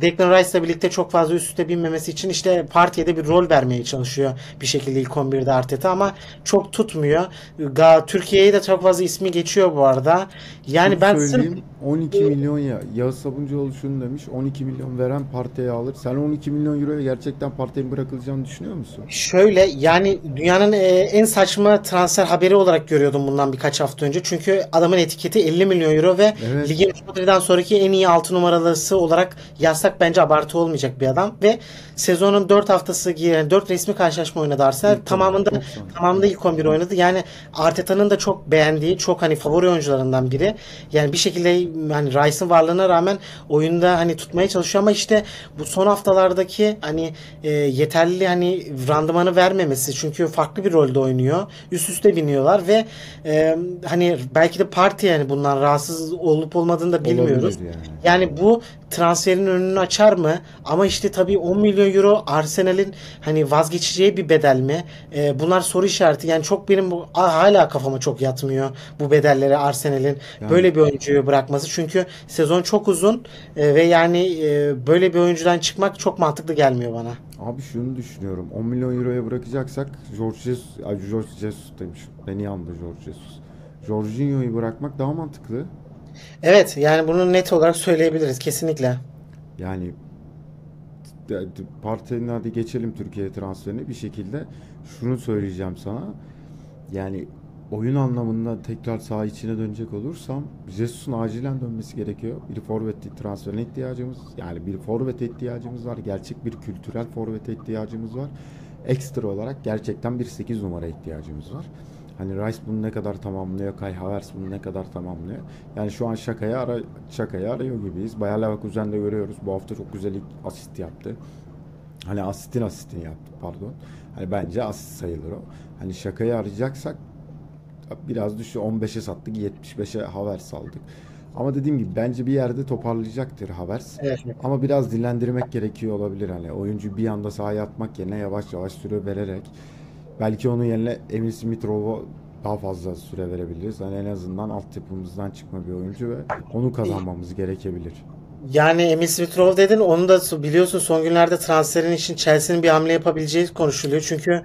Declan Rice'la birlikte çok fazla üst üste binmemesi için işte Partey'e de bir rol vermeye çalışıyor bir şekilde ilk 11'de Arteta ama çok tutmuyor. Ga Türkiye'ye de çok fazla ismi geçiyor bu arada. Yani Şunu ben sırf söyleyeyim 12 milyon ya Yağız Sabuncuoğlu şunu demiş 12 milyon veren Partey'i alır. Sen 12 milyon euroya gerçekten Partey'in bırakılacağını düşünüyor musun? Şöyle yani dünyanın e, en saçma transfer haberi olarak görüyordum bundan birkaç hafta önce. Çünkü adamın etiketi 50 milyon euro ve Evet. ligin Rodri'den sonraki en iyi 6 numaralısı olarak yazsak bence abartı olmayacak bir adam ve sezonun 4 haftası yani 4 resmi karşılaşma oynadı Arsenal. Tamamında tamamında ilk 11 oynadı. Yani Arteta'nın da çok beğendiği, çok hani favori oyuncularından biri. Yani bir şekilde hani Rice'ın varlığına rağmen oyunda hani tutmaya çalışıyor ama işte bu son haftalardaki hani e, yeterli hani randımanı vermemesi çünkü farklı bir rolde oynuyor. Üst üste biniyorlar ve e, hani belki de parti yani bundan rahatsız olup olmadığını da bilmiyoruz. Yani. Yani bu transferin önünü açar mı? Ama işte tabii 10 milyon euro Arsenal'in hani vazgeçeceği bir bedel mi? Ee, bunlar soru işareti. Yani çok benim a- hala kafama çok yatmıyor bu bedelleri Arsenal'in Yani- böyle bir oyuncuyu bırakması. Çünkü sezon çok uzun e, ve yani e, böyle bir oyuncudan çıkmak çok mantıklı gelmiyor bana. Abi şunu düşünüyorum 10 milyon euroya bırakacaksak George Jesus, ay George Jesus demişim. Beni yandı George Jesus. Jorginho'yu bırakmak daha mantıklı. Evet yani bunu net olarak söyleyebiliriz kesinlikle. Yani Partey'in hadi geçelim Türkiye transferini bir şekilde şunu söyleyeceğim sana. Yani oyun anlamında tekrar saha içine dönecek olursam Jesus'un acilen dönmesi gerekiyor. Bir forvet transferine ihtiyacımız yani bir forvet ihtiyacımız var. Gerçek bir kültürel forvete ihtiyacımız var. Ekstra olarak gerçekten bir 8 numara ihtiyacımız var. Hani Rice bunu ne kadar tamamlıyor, Kai Havertz bunu ne kadar tamamlıyor. Yani şu an şakaya ara şakayı arıyor gibiyiz. Bayer Leverkusen'de görüyoruz. Bu hafta çok güzel asist yaptı. Hani asistin asistini yaptı pardon. Hani bence asist sayılır o. Hani şakayı arayacaksak biraz düşü 15'e sattık 75'e Havertz aldık. Ama dediğim gibi bence bir yerde toparlayacaktır Havertz. Evet. Ama biraz dinlendirmek gerekiyor olabilir hani oyuncu bir anda sahaya atmak yerine yavaş yavaş süre vererek belki onun yerine Emil Smith Rowe'a daha fazla süre verebiliriz. Hani en azından altyapımızdan çıkma bir oyuncu ve onu kazanmamız gerekebilir. Yani Emil Smith Rowe dedin onu da biliyorsun son günlerde transferin için Chelsea'nin bir hamle yapabileceği konuşuluyor. Çünkü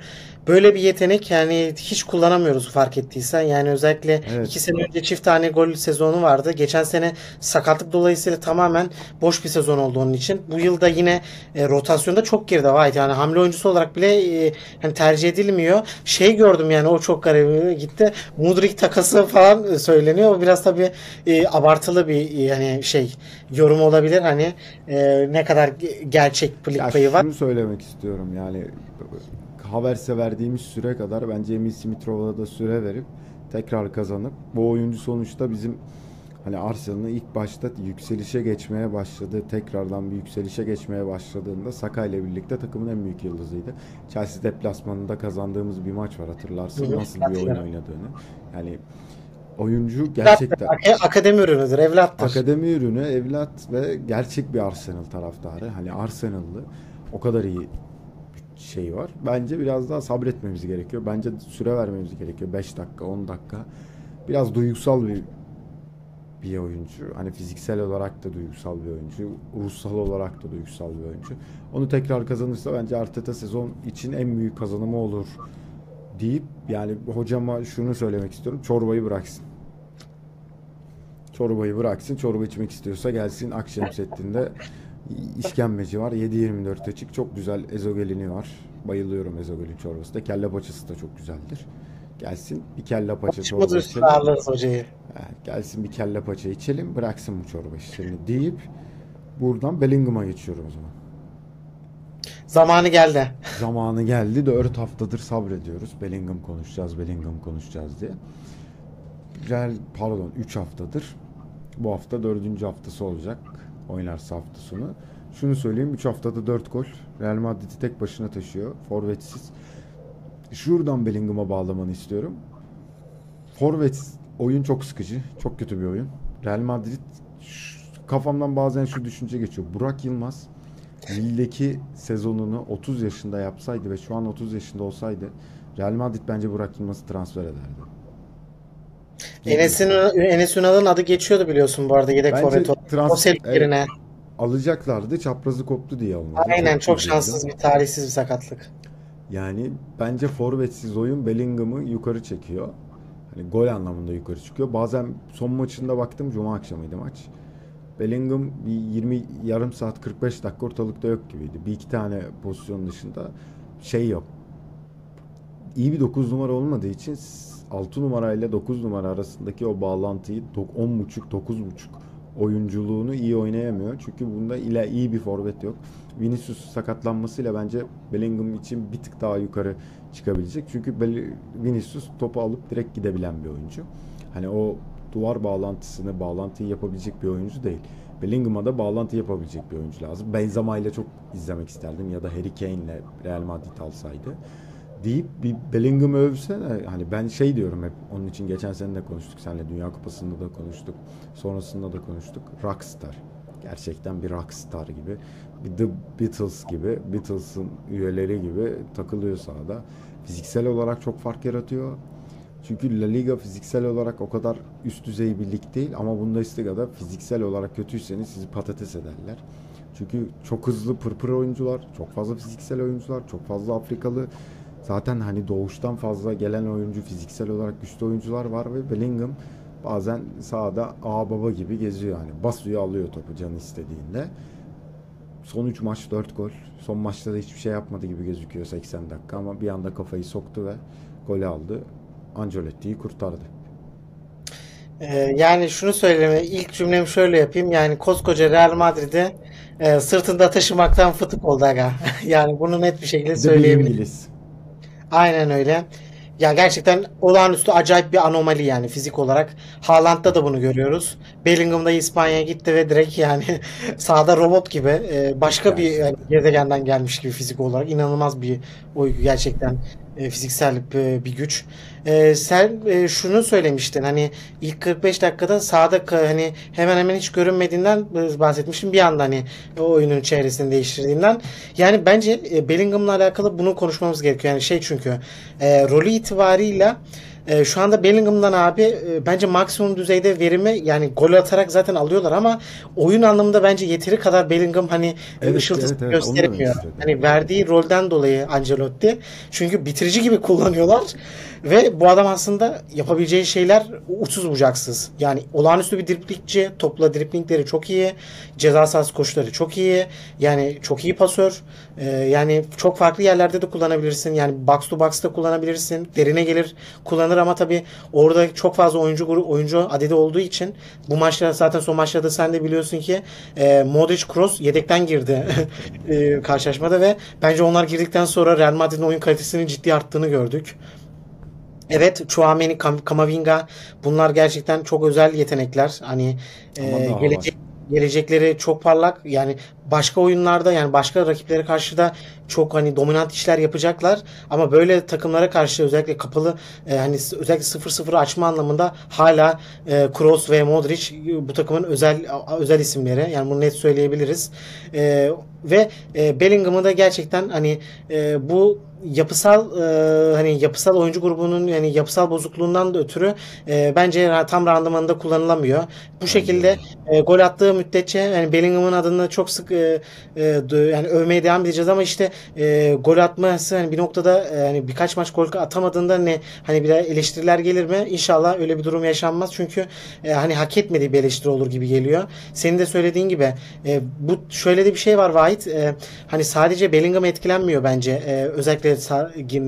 böyle bir yetenek yani hiç kullanamıyoruz fark ettiysen. Yani özellikle Evet. iki sene önce çift tane gol sezonu vardı. Geçen sene sakatlık dolayısıyla tamamen boş bir sezon oldu onun için. Bu yılda yine e, rotasyonda çok geride White. Yani hamle oyuncusu olarak bile e, hani tercih edilmiyor. Şey gördüm yani o çok garip gitti. Mudrik takası falan söyleniyor. O biraz tabii e, abartılı bir e, yani şey yorum olabilir. Hani e, ne kadar ge- gerçeklik Ya payı var. şunu söylemek istiyorum yani Havertz'e verdiğimiz süre kadar bence Emil Smith-Rowe'a da süre verip tekrar kazanıp bu oyuncu sonuçta bizim hani Arsenal'ın ilk başta yükselişe geçmeye başladığı tekrardan bir yükselişe geçmeye başladığında Saka ile birlikte takımın en büyük yıldızıydı. Chelsea deplasmanında kazandığımız bir maç var hatırlarsın Hı nasıl bir oyun oynadığını. Yani oyuncu gerçekten Ak- Akademi ürünüdür, evlattır. Akademi ürünü, evlat ve gerçek bir Arsenal taraftarı. Hani Arsenal'lı o kadar iyi şey var. Bence biraz daha sabretmemiz gerekiyor. Bence süre vermemiz gerekiyor. 5 dakika, 10 dakika. Biraz duygusal bir bir oyuncu. Hani fiziksel olarak da duygusal bir oyuncu. Ruhsal olarak da duygusal bir oyuncu. Onu tekrar kazanırsa bence Arteta sezon için en büyük kazanımı olur deyip yani hocama şunu söylemek istiyorum. Çorbayı bıraksın. Çorbayı bıraksın. Çorba içmek istiyorsa gelsin Akşemseddin'de işkembeci var. 7-24 açık. Çok güzel ezogelini var. Bayılıyorum ezogelin çorbası da. Kelle paçası da çok güzeldir. Gelsin bir kelle paça çorba içelim. hocayı. Gelsin bir kelle paça içelim. Bıraksın bu çorba işlerini deyip buradan Bellingham'a geçiyorum o zaman. Zamanı geldi. Zamanı geldi. 4 haftadır sabrediyoruz. Bellingham konuşacağız, Bellingham konuşacağız diye. Real, pardon 3 haftadır. Bu hafta 4. haftası olacak. Oynarsa hafta sonu. Şunu söyleyeyim 3 haftada 4 gol. Real Madrid'i tek başına taşıyor. Forvetsiz. Şuradan Bellingham'a bağlamanı istiyorum. Forvet oyun çok sıkıcı. Çok kötü bir oyun. Real Madrid kafamdan bazen şu düşünce geçiyor. Burak Yılmaz Lille'deki sezonunu 30 yaşında yapsaydı ve şu an 30 yaşında olsaydı Real Madrid bence Burak Yılmaz'ı transfer ederdi. Enes'in Enes Ünal'ın adı geçiyordu biliyorsun bu arada yedek forvet. trans- O senin evet. yerine. Alacaklardı. Çaprazı koptu diye almadı. Aynen çok üzüldüm. şanssız bir talihsiz bir sakatlık. Yani bence forvetsiz oyun Bellingham'ı yukarı çekiyor. Hani gol anlamında yukarı çıkıyor. Bazen son maçında baktım Cuma akşamıydı maç. Bellingham bir 20 yarım saat 45 dakika ortalıkta yok gibiydi. Bir iki tane pozisyon dışında şey yok. İyi bir 9 numara olmadığı için 6 numara ile 9 numara arasındaki o bağlantıyı 10.5 9.5 oyunculuğunu iyi oynayamıyor. Çünkü bunda ile iyi bir forvet yok. Vinicius sakatlanmasıyla bence Bellingham için bir tık daha yukarı çıkabilecek. Çünkü Vinicius topu alıp direkt gidebilen bir oyuncu. Hani o duvar bağlantısını, bağlantıyı yapabilecek bir oyuncu değil. Bellingham'a da bağlantı yapabilecek bir oyuncu lazım. Benzema ile çok izlemek isterdim ya da Harry Kane ile Real Madrid alsaydı. Deyip bir Bellingham'ı övsene. Hani ben şey diyorum hep onun için geçen sene de konuştuk seninle Dünya Kupası'nda da konuştuk. Sonrasında da konuştuk. Rockstar. Gerçekten bir rockstar gibi. Bir The Beatles gibi. Beatles'ın üyeleri gibi takılıyor sahada. Fiziksel olarak çok fark yaratıyor. Çünkü La Liga fiziksel olarak o kadar üst düzey bir lig değil ama Bundesliga'da fiziksel olarak kötüyseniz sizi patates ederler. Çünkü çok hızlı pırpır oyuncular, çok fazla fiziksel oyuncular, çok fazla Afrikalı. Zaten hani doğuştan fazla gelen oyuncu, fiziksel olarak güçlü oyuncular var ve Bellingham bazen sahada ağ baba gibi geziyor. Hani basıyor alıyor topu canı istediğinde. Son 3 maç 4 gol. Son maçta da hiçbir şey yapmadı gibi gözüküyor 80 dakika ama bir anda kafayı soktu ve golü aldı. Ancelotti'yi kurtardı. Ee, yani şunu söyleme ilk cümlemi şöyle yapayım yani koskoca Real Madrid'i e, sırtında taşımaktan fıtık oldu aga. Yani bunu net bir şekilde Bir de bir söyleyebilirim. İngiliz. Aynen öyle. Ya gerçekten olağanüstü acayip bir anomali yani fizik olarak. Haaland'da da bunu görüyoruz. Bellingham'da İspanya'ya gitti ve direkt yani sahada robot gibi e, başka bir yani gezegenden gelmiş gibi fizik olarak inanılmaz bir oyuncu gerçekten e, fiziksel bir, bir güç. E, sen e, şunu söylemiştin hani ilk 45 dakikada sahada ka- hani hemen hemen hiç görünmediğinden e, bahsetmiştim bir anda hani o oyunun çevresini değiştirdiğinden. Yani bence e, Bellingham'la alakalı bunu konuşmamız gerekiyor. Yani şey çünkü e, rolü itibarıyla e, şu anda Bellingham'dan abi e, bence maksimum düzeyde verimi yani gol atarak zaten alıyorlar ama oyun anlamında bence yeteri kadar Bellingham hani Evet, ışıltısı evet, evet. Gösteremiyor. Hani verdiği rolden dolayı Ancelotti. Çünkü bitirici gibi kullanıyorlar ve bu adam aslında yapabileceği şeyler uçsuz bucaksız. Yani olağanüstü bir driblingçi, topla driblingleri çok iyi, ceza sahası koşuları çok iyi. Yani çok iyi pasör. Ee, yani çok farklı yerlerde de kullanabilirsin. Yani box to box'ta kullanabilirsin. Derine gelir kullanır ama tabii orada çok fazla oyuncu grubu, oyuncu adedi olduğu için bu maçta zaten son maçlarda sen de biliyorsun ki e, Modric Kroos yedekten girdi e, karşılaşmada ve bence onlar girdikten sonra Real Madrid'in oyun kalitesinin ciddi arttığını gördük. Evet, Chouameni, Kam- Kamavinga bunlar gerçekten çok özel yetenekler. Hani e, gelecek gelecekleri çok parlak. Yani başka oyunlarda yani başka rakiplere karşı da çok hani dominant işler yapacaklar. Ama böyle takımlara karşı özellikle kapalı e, hani özellikle 0-0 açma anlamında hala e, Kroos ve Modric bu takımın özel özel isimleri. Yani bunu net söyleyebiliriz. E, ve e, Bellingham'ı da gerçekten hani e, bu yapısal e, hani yapısal oyuncu grubunun yani yapısal bozukluğundan da ötürü e, bence tam randımanında kullanılamıyor. Bu şekilde e, gol attığı müddetçe yani Bellingham'ın adını çok sık e, e, yani övmeye devam edeceğiz ama işte e, gol atması hani bir noktada e, hani birkaç maç gol atamadığında ne hani bir eleştiriler gelir mi? İnşallah öyle bir durum yaşanmaz. Çünkü e, hani hak etmediği bir eleştiri olur gibi geliyor. Senin de söylediğin gibi e, bu şöyle de bir şey var Vahit. E, hani sadece Bellingham etkilenmiyor bence. E, özellikle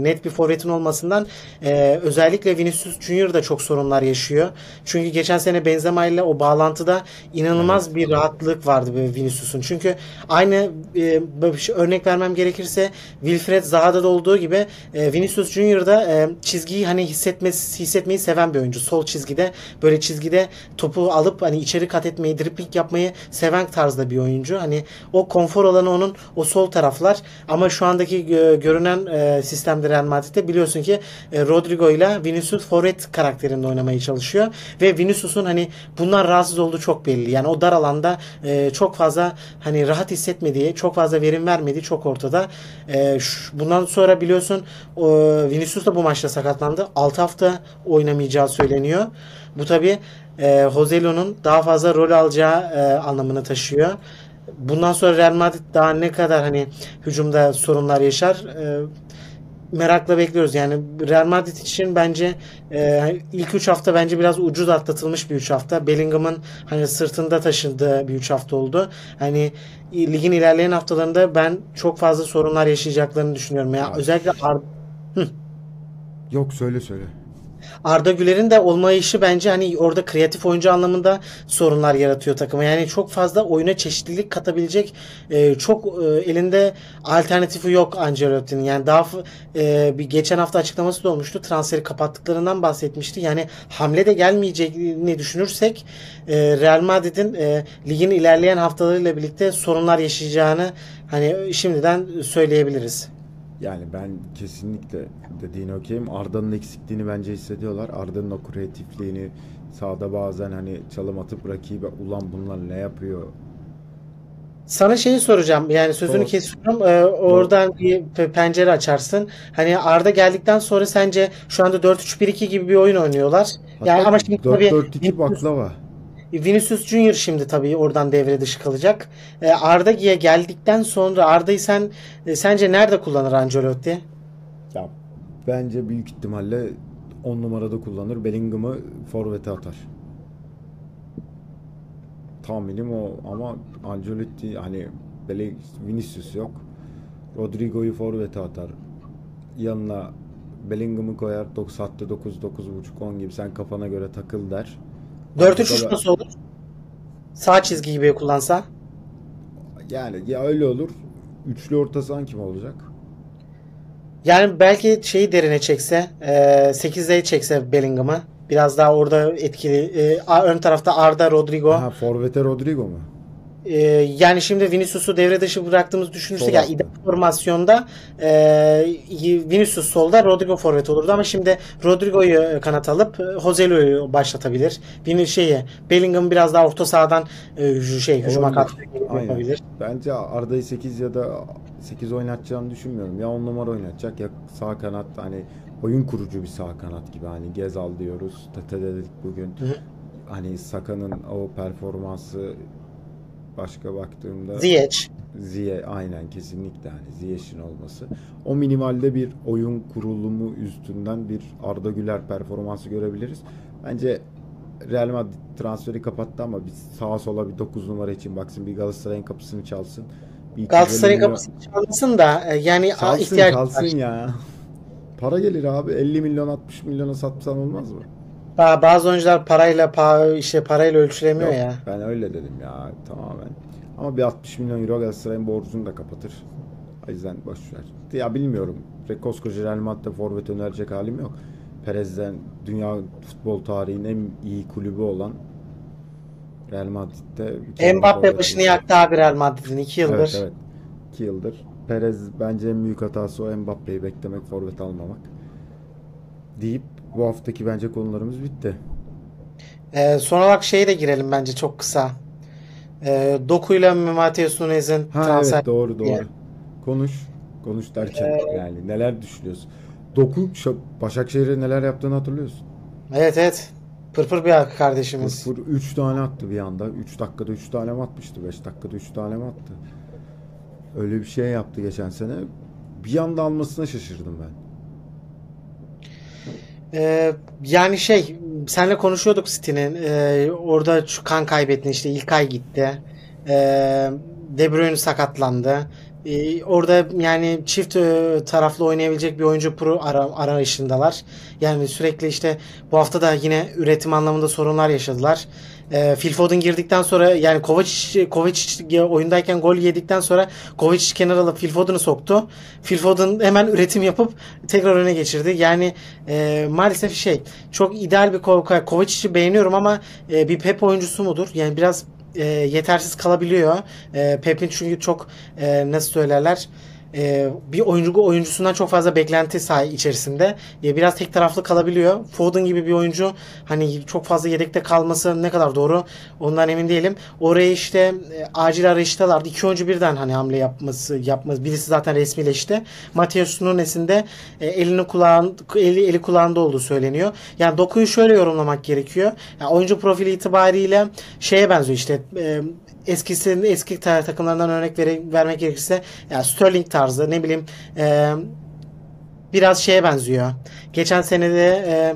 net bir forvetin olmasından e, özellikle Vinicius Junior da çok sorunlar yaşıyor. Çünkü geçen sene Benzema ile o bağlantıda inanılmaz bir rahatlık vardı Vinicius'un. Çünkü aynı e, şey, örnek vermem gerekirse Wilfred Zaha'da da olduğu gibi e, Vinicius Junior e, çizgiyi hani hissetmesi hissetmeyi seven bir oyuncu. Sol çizgide böyle çizgide topu alıp hani içeri kat etmeyi, dribbling yapmayı seven tarzda bir oyuncu. Hani o konfor alanı onun o sol taraflar ama şu andaki gö- görünen e, sistemde Real Madrid'de biliyorsun ki e, Rodrigo ile Vinicius forvet karakterinde oynamaya çalışıyor ve Vinicius'un hani bunlar rahatsız olduğu çok belli. Yani o dar alanda e, çok fazla hani rahat hissetmediği, çok fazla verim vermediği çok ortada. E, şu- bundan sonra biliyorsun o, Vinicius da bu maçta sakatlandı. 6 hafta oynamayacağı söyleniyor. Bu tabi e, Joselo'nun daha fazla rol alacağı e, anlamını taşıyor. Bundan sonra Real Madrid daha ne kadar hani hücumda sorunlar yaşar e, merakla bekliyoruz. Yani Real Madrid için bence e, ilk 3 hafta bence biraz ucuz atlatılmış bir 3 hafta. Bellingham'ın hani sırtında taşındığı bir 3 hafta oldu. Hani ligin ilerleyen haftalarında ben çok fazla sorunlar yaşayacaklarını düşünüyorum. Ya Evet. özellikle Ar- Yok söyle söyle. Arda Güler'in de olmayışı bence hani orada kreatif oyuncu anlamında sorunlar yaratıyor takıma. Yani çok fazla oyuna çeşitlilik katabilecek e, çok e, elinde alternatifi yok Ancelotti'nin. Yani daha e, bir geçen hafta açıklaması da olmuştu. Transferi kapattıklarından bahsetmişti. Yani hamle de gelmeyeceğini düşünürsek e, Real Madrid'in e, ligin ilerleyen haftalarıyla birlikte sorunlar yaşayacağını hani şimdiden söyleyebiliriz. Yani ben kesinlikle dediğine okeyim. Arda'nın eksikliğini bence hissediyorlar. Arda'nın o kreatifliğini sahada bazen hani çalım atıp rakibe ulan bunlar ne yapıyor? Sana şeyi soracağım. Yani sözünü Doğru. kesiyorum. Ee, oradan bir pe- pencere açarsın. Hani Arda geldikten sonra sence şu anda 4-3-1-2 gibi bir oyun oynuyorlar. Yani Hatta ama şimdi tabii 4-4-2 baklava. Vinicius Junior şimdi tabii oradan devre dışı kalacak. Ee, Arda Güye geldikten sonra Arda'yı sen e, sence nerede kullanır Ancelotti? Ya bence büyük ihtimalle 10 numarada kullanır. Bellingham'ı forvete atar. Tahminim o ama Ancelotti hani Belling Vinicius yok. Rodrigo'yu forvete atar. Yanına Bellingham'ı koyar. 9 saatte 9 9.5 10 gibi sen kafana göre takıl der. 4-3-3 Arada- nasıl olur? Sağ çizgi gibi kullansa? Yani ya öyle olur. Üçlü orta sahan kim olacak? Yani belki şeyi derine çekse, e, 8'de çekse Bellingham'ı. Biraz daha orada etkili. E, ön tarafta Arda, Rodrigo. Ha forvete Rodrigo mu? Ee, yani şimdi Vinicius'u devre dışı bıraktığımızı düşünürsek Sol yani ideal formasyonda e, Vinicius solda Rodrigo forvet olurdu ama şimdi Rodrigo'yu kanat alıp e, Joselu'yu başlatabilir. Vini şeyi Bellingham biraz daha orta sahadan e, şey hücuma Olabilir. katkı Aynen. yapabilir. Bence Arda'yı 8 ya da 8 oynatacağını düşünmüyorum. Ya 10 numara oynatacak ya sağ kanat hani oyun kurucu bir sağ kanat gibi. Hani Gezal diyoruz. Tete dedik bugün. Hı hı. Hani Saka'nın o performansı başka baktığımda Ziyech. Ziye aynen kesinlikle hani Ziyech'in olması. O minimalde bir oyun kurulumu üstünden bir Arda Güler performansı görebiliriz. Bence Real Madrid transferi kapattı ama bir sağa sola bir 9 numara için baksın bir Galatasaray'ın kapısını çalsın. Bir 250 Galatasaray'ın milyon- kapısını çalmasın da e, yani Çalsın ihtiyaç çalsın var. ya. Para gelir abi. 50 milyon 60 milyona satsan olmaz mı? Ba- Bazı oyuncular parayla pa işte parayla ölçülemiyor Yok, ya. Ben öyle dedim ya tamamen. Ama bir 60 milyon euro Galatasaray'ın borcunu da kapatır. O yüzden boş ver. Ya bilmiyorum. Koskoca Real Madrid'de forvet önerecek halim yok. Perez'den dünya futbol tarihinin en iyi kulübü olan Real Madrid'de Mbappe başını yaktı abi Real Madrid'in 2 yıldır. Evet evet. 2 yıldır. Perez bence en büyük hatası o Mbappe'yi beklemek, forvet almamak. Deyip bu haftaki bence konularımız bitti. E, son olarak şeye de girelim bence çok kısa. E, Doku'yla Mateus Nunez'in Ha transfer. evet doğru doğru. Konuş. Konuş derken yani neler düşünüyorsun? Doku Şa- Başakşehir'e neler yaptığını hatırlıyorsun. Evet evet. Pırpır bir kardeşimiz. Fırfır 3 tane attı bir anda. 3 dakikada 3 tane mi atmıştı? 5 dakikada 3 tane mi attı? Öyle bir şey yaptı geçen sene. Bir anda almasına şaşırdım ben. Ee, yani şey senle konuşuyorduk City'nin. Ee, orada şu kan kaybettin işte İlkay gitti. Ee, De Bruyne sakatlandı Ee, orada yani çift e, taraflı oynayabilecek bir oyuncu pro ara, arayışındalar yani sürekli işte bu hafta da yine üretim anlamında sorunlar yaşadılar ee, Phil Foden girdikten sonra yani Kovacic, Kovacic oyundayken gol yedikten sonra Kovacic kenara alıp Phil Foden'ı soktu. Phil Foden hemen üretim yapıp tekrar öne geçirdi. Yani e, maalesef şey çok ideal bir Ko- Kovacic'i beğeniyorum ama e, bir Pep oyuncusu mudur? Yani biraz e, yetersiz kalabiliyor. E, Pep'in çünkü çok e, nasıl söylerler e, bir oyuncu oyuncusundan çok fazla beklenti sahi içerisinde. E, biraz tek taraflı kalabiliyor. Foden gibi bir oyuncu hani çok fazla yedekte kalması ne kadar doğru ondan emin değilim. Oraya işte e, acil arayıştalardı. İki oyuncu birden hani hamle yapması yapması. Birisi zaten resmileşti. Mateus Nunes'in de e, elini kulağın eli, eli kulağında olduğu söyleniyor. Yani Doku'yu şöyle yorumlamak gerekiyor. Yani oyuncu profili itibariyle şeye benziyor işte e, eskisinin eski ta- takımlarından örnek vere- vermek gerekirse yani Sterling tarzı ne bileyim e, biraz şeye benziyor. Geçen senede e,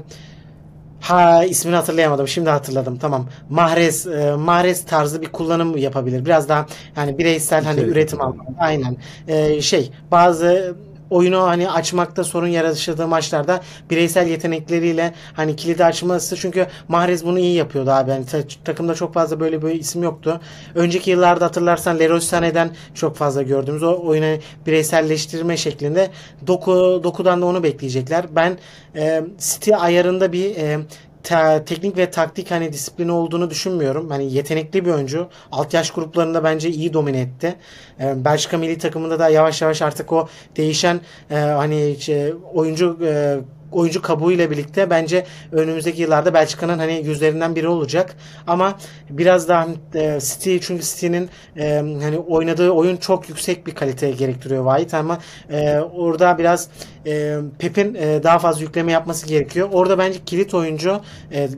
Ha ismini hatırlayamadım. Şimdi hatırladım. Tamam. Mahrez e, Mahrez tarzı bir kullanım yapabilir. Biraz daha hani bireysel hani İçerik üretim anlamında. Aynen. E, şey bazı oyunu hani açmakta sorun yaşadığı maçlarda bireysel yetenekleriyle hani kilidi açması çünkü Mahrez bunu iyi yapıyordu abi. Yani ta- takımda çok fazla böyle bir isim yoktu. Önceki yıllarda hatırlarsan Leroy Sané'den çok fazla gördüğümüz o oyunu bireyselleştirme şeklinde Doku Doku'dan da onu bekleyecekler. Ben e, City ayarında bir e, te- teknik ve taktik hani disiplini olduğunu düşünmüyorum. Hani yetenekli bir oyuncu. Alt yaş gruplarında bence iyi domine etti. E, Belçika milli takımında da yavaş yavaş artık o değişen e, hani şey, oyuncu e, oyuncu kabuğuyla birlikte bence önümüzdeki yıllarda Belçika'nın hani yüzlerinden biri olacak. Ama biraz daha e, City çünkü City'nin e, hani oynadığı oyun çok yüksek bir kalite gerektiriyor White ama e, orada biraz e, Pep'in e, daha fazla yükleme yapması gerekiyor. Orada bence kilit oyuncu e,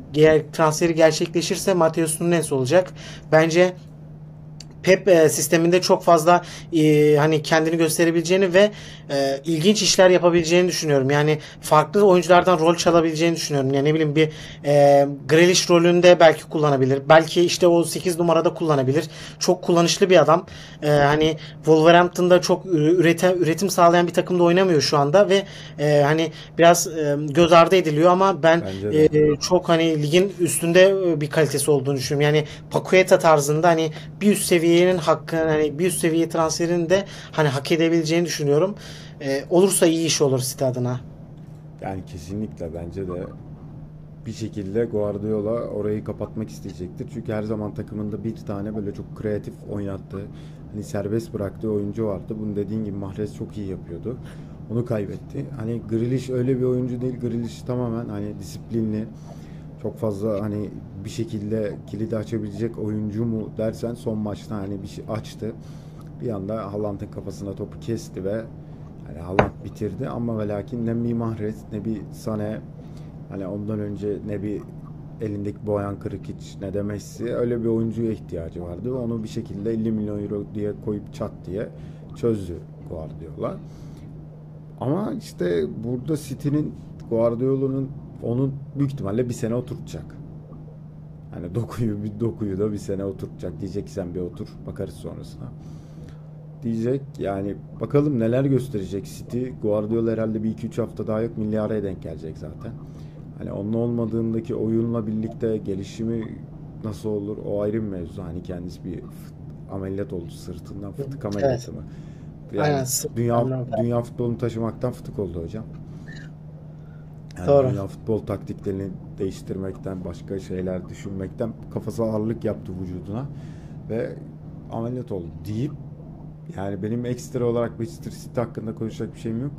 transferi gerçekleşirse Mateus Nunes olacak. Bence Pep e, sisteminde çok fazla e, hani kendini gösterebileceğini ve e, ilginç işler yapabileceğini düşünüyorum. Yani farklı oyunculardan rol çalabileceğini düşünüyorum. Yani ne bileyim bir e, Grealish rolünde belki kullanabilir. Belki işte o 8 numarada kullanabilir. Çok kullanışlı bir adam. E, hani Wolverhampton'da çok üretim üretim sağlayan bir takımda oynamıyor şu anda ve e, hani biraz e, göz ardı ediliyor ama ben e, çok hani ligin üstünde bir kalitesi olduğunu düşünüyorum. Yani Paqueta tarzında hani bir üst seviyenin hakkı hani bir üst seviye transferini de hani hak edebileceğini düşünüyorum. E, olursa iyi iş olur City adına. Yani kesinlikle bence de bir şekilde Guardiola orayı kapatmak isteyecektir. Çünkü her zaman takımında bir tane böyle çok kreatif oynattığı, hani serbest bıraktığı oyuncu vardı. Bunu dediğin gibi Mahrez çok iyi yapıyordu. Onu kaybetti. Hani Grealish öyle bir oyuncu değil. Grealish tamamen hani disiplinli, çok fazla hani bir şekilde kilidi açabilecek oyuncu mu dersen son maçta hani bir şey açtı. Bir anda Haaland'ın kafasına topu kesti ve Hani Haaland bitirdi ama ve lakin ne bir Mahrez ne bir Sané hani ondan önce ne bir elindeki Boyan Krikic ne de Messi öyle bir oyuncuya ihtiyacı vardı. Onu bir şekilde 50 milyon euro diye koyup çat diye çözdü Guardiola. Ama işte burada City'nin Guardiola'nın onun büyük ihtimalle bir sene oturtacak. Hani dokuyu bir dokuyu da bir sene oturtacak. Diyecek ki sen bir otur bakarız sonrasına. Diyecek yani bakalım neler gösterecek City. Guardiola herhalde bir iki üç hafta daha yok milyara denk gelecek zaten. Hani onun olmadığındaki oyunla birlikte gelişimi nasıl olur o ayrı bir mevzu. Hani kendisi bir ameliyat oldu sırtından fıtık ameliyatı mı? Yani Aynen, dünya dünya futbolunu taşımaktan fıtık oldu hocam. Yani Doğru. dünya futbol taktiklerini değiştirmekten, başka şeyler düşünmekten kafası ağırlık yaptı vücuduna ve ameliyat oldu deyip yani benim ekstra olarak Manchester City hakkında konuşacak bir şeyim yok.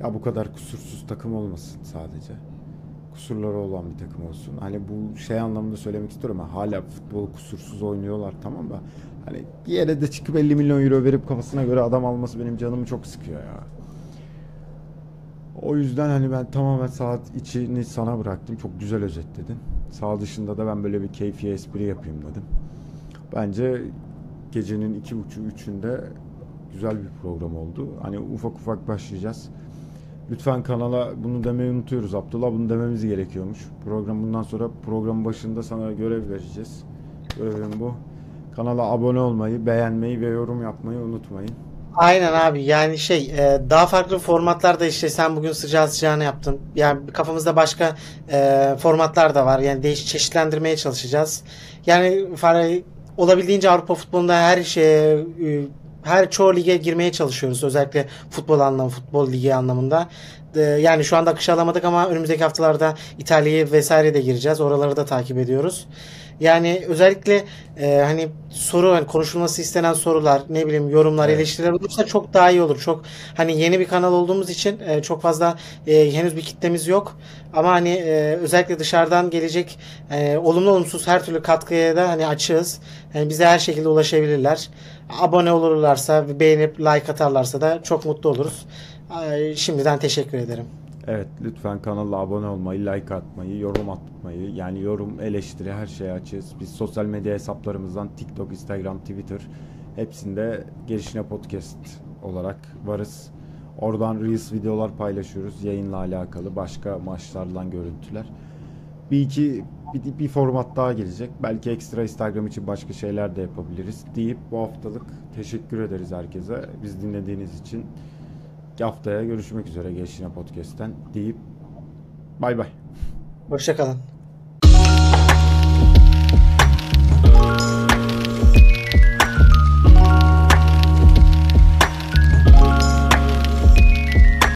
Ya bu kadar kusursuz takım olmasın sadece. Kusurları olan bir takım olsun. Hani bu şey anlamında söylemek istiyorum. ama Hala futbol kusursuz oynuyorlar tamam da hani bir yere de çıkıp 50 milyon euro verip kafasına göre adam alması benim canımı çok sıkıyor ya. O yüzden hani ben tamamen saat içini sana bıraktım. Çok güzel özetledin. Sağ dışında da ben böyle bir keyfi espri yapayım dedim. Bence gecenin iki buçuk üçünde güzel bir program oldu. Hani ufak ufak başlayacağız. Lütfen kanala bunu demeyi unutuyoruz Abdullah. Bunu dememiz gerekiyormuş. Program bundan sonra programın başında sana görev vereceğiz. Görevim bu. Kanala abone olmayı, beğenmeyi ve yorum yapmayı unutmayın. Aynen abi yani şey e, daha farklı formatlarda işte sen bugün sıcağı sıcağına yaptın. Yani kafamızda başka e, formatlar da var. Yani değiş çeşitlendirmeye çalışacağız. Yani olabildiğince Avrupa futbolunda her şeye e, her çoğu lige girmeye çalışıyoruz. Özellikle futbol anlamı, futbol ligi anlamında. Yani şu anda akışı alamadık ama önümüzdeki haftalarda İtalya'yı vesaire de gireceğiz. Oraları da takip ediyoruz. Yani özellikle e, hani soru hani konuşulması istenen sorular, ne bileyim yorumlar, Evet. eleştiriler olursa çok daha iyi olur. Çok hani yeni bir kanal olduğumuz için e, çok fazla e, henüz bir kitlemiz yok. Ama hani e, özellikle dışarıdan gelecek e, olumlu olumsuz her türlü katkıya da hani açığız. Yani bize her şekilde ulaşabilirler. Abone olurlarsa, beğenip like atarlarsa da çok mutlu oluruz. E, şimdiden teşekkür ederim. Evet lütfen kanala abone olmayı, like atmayı, yorum atmayı yani yorum, eleştiri her şeye açığız. Biz sosyal medya hesaplarımızdan TikTok, Instagram, Twitter hepsinde Gelişine Podcast olarak varız. Oradan Reels videolar paylaşıyoruz yayınla alakalı başka maçlardan görüntüler. Bir iki bir, bir format daha gelecek. Belki ekstra Instagram için başka şeyler de yapabiliriz deyip bu haftalık teşekkür ederiz herkese. Biz dinlediğiniz için haftaya görüşmek üzere Gelişine Podcast'ten deyip bay bay. Hoşçakalın.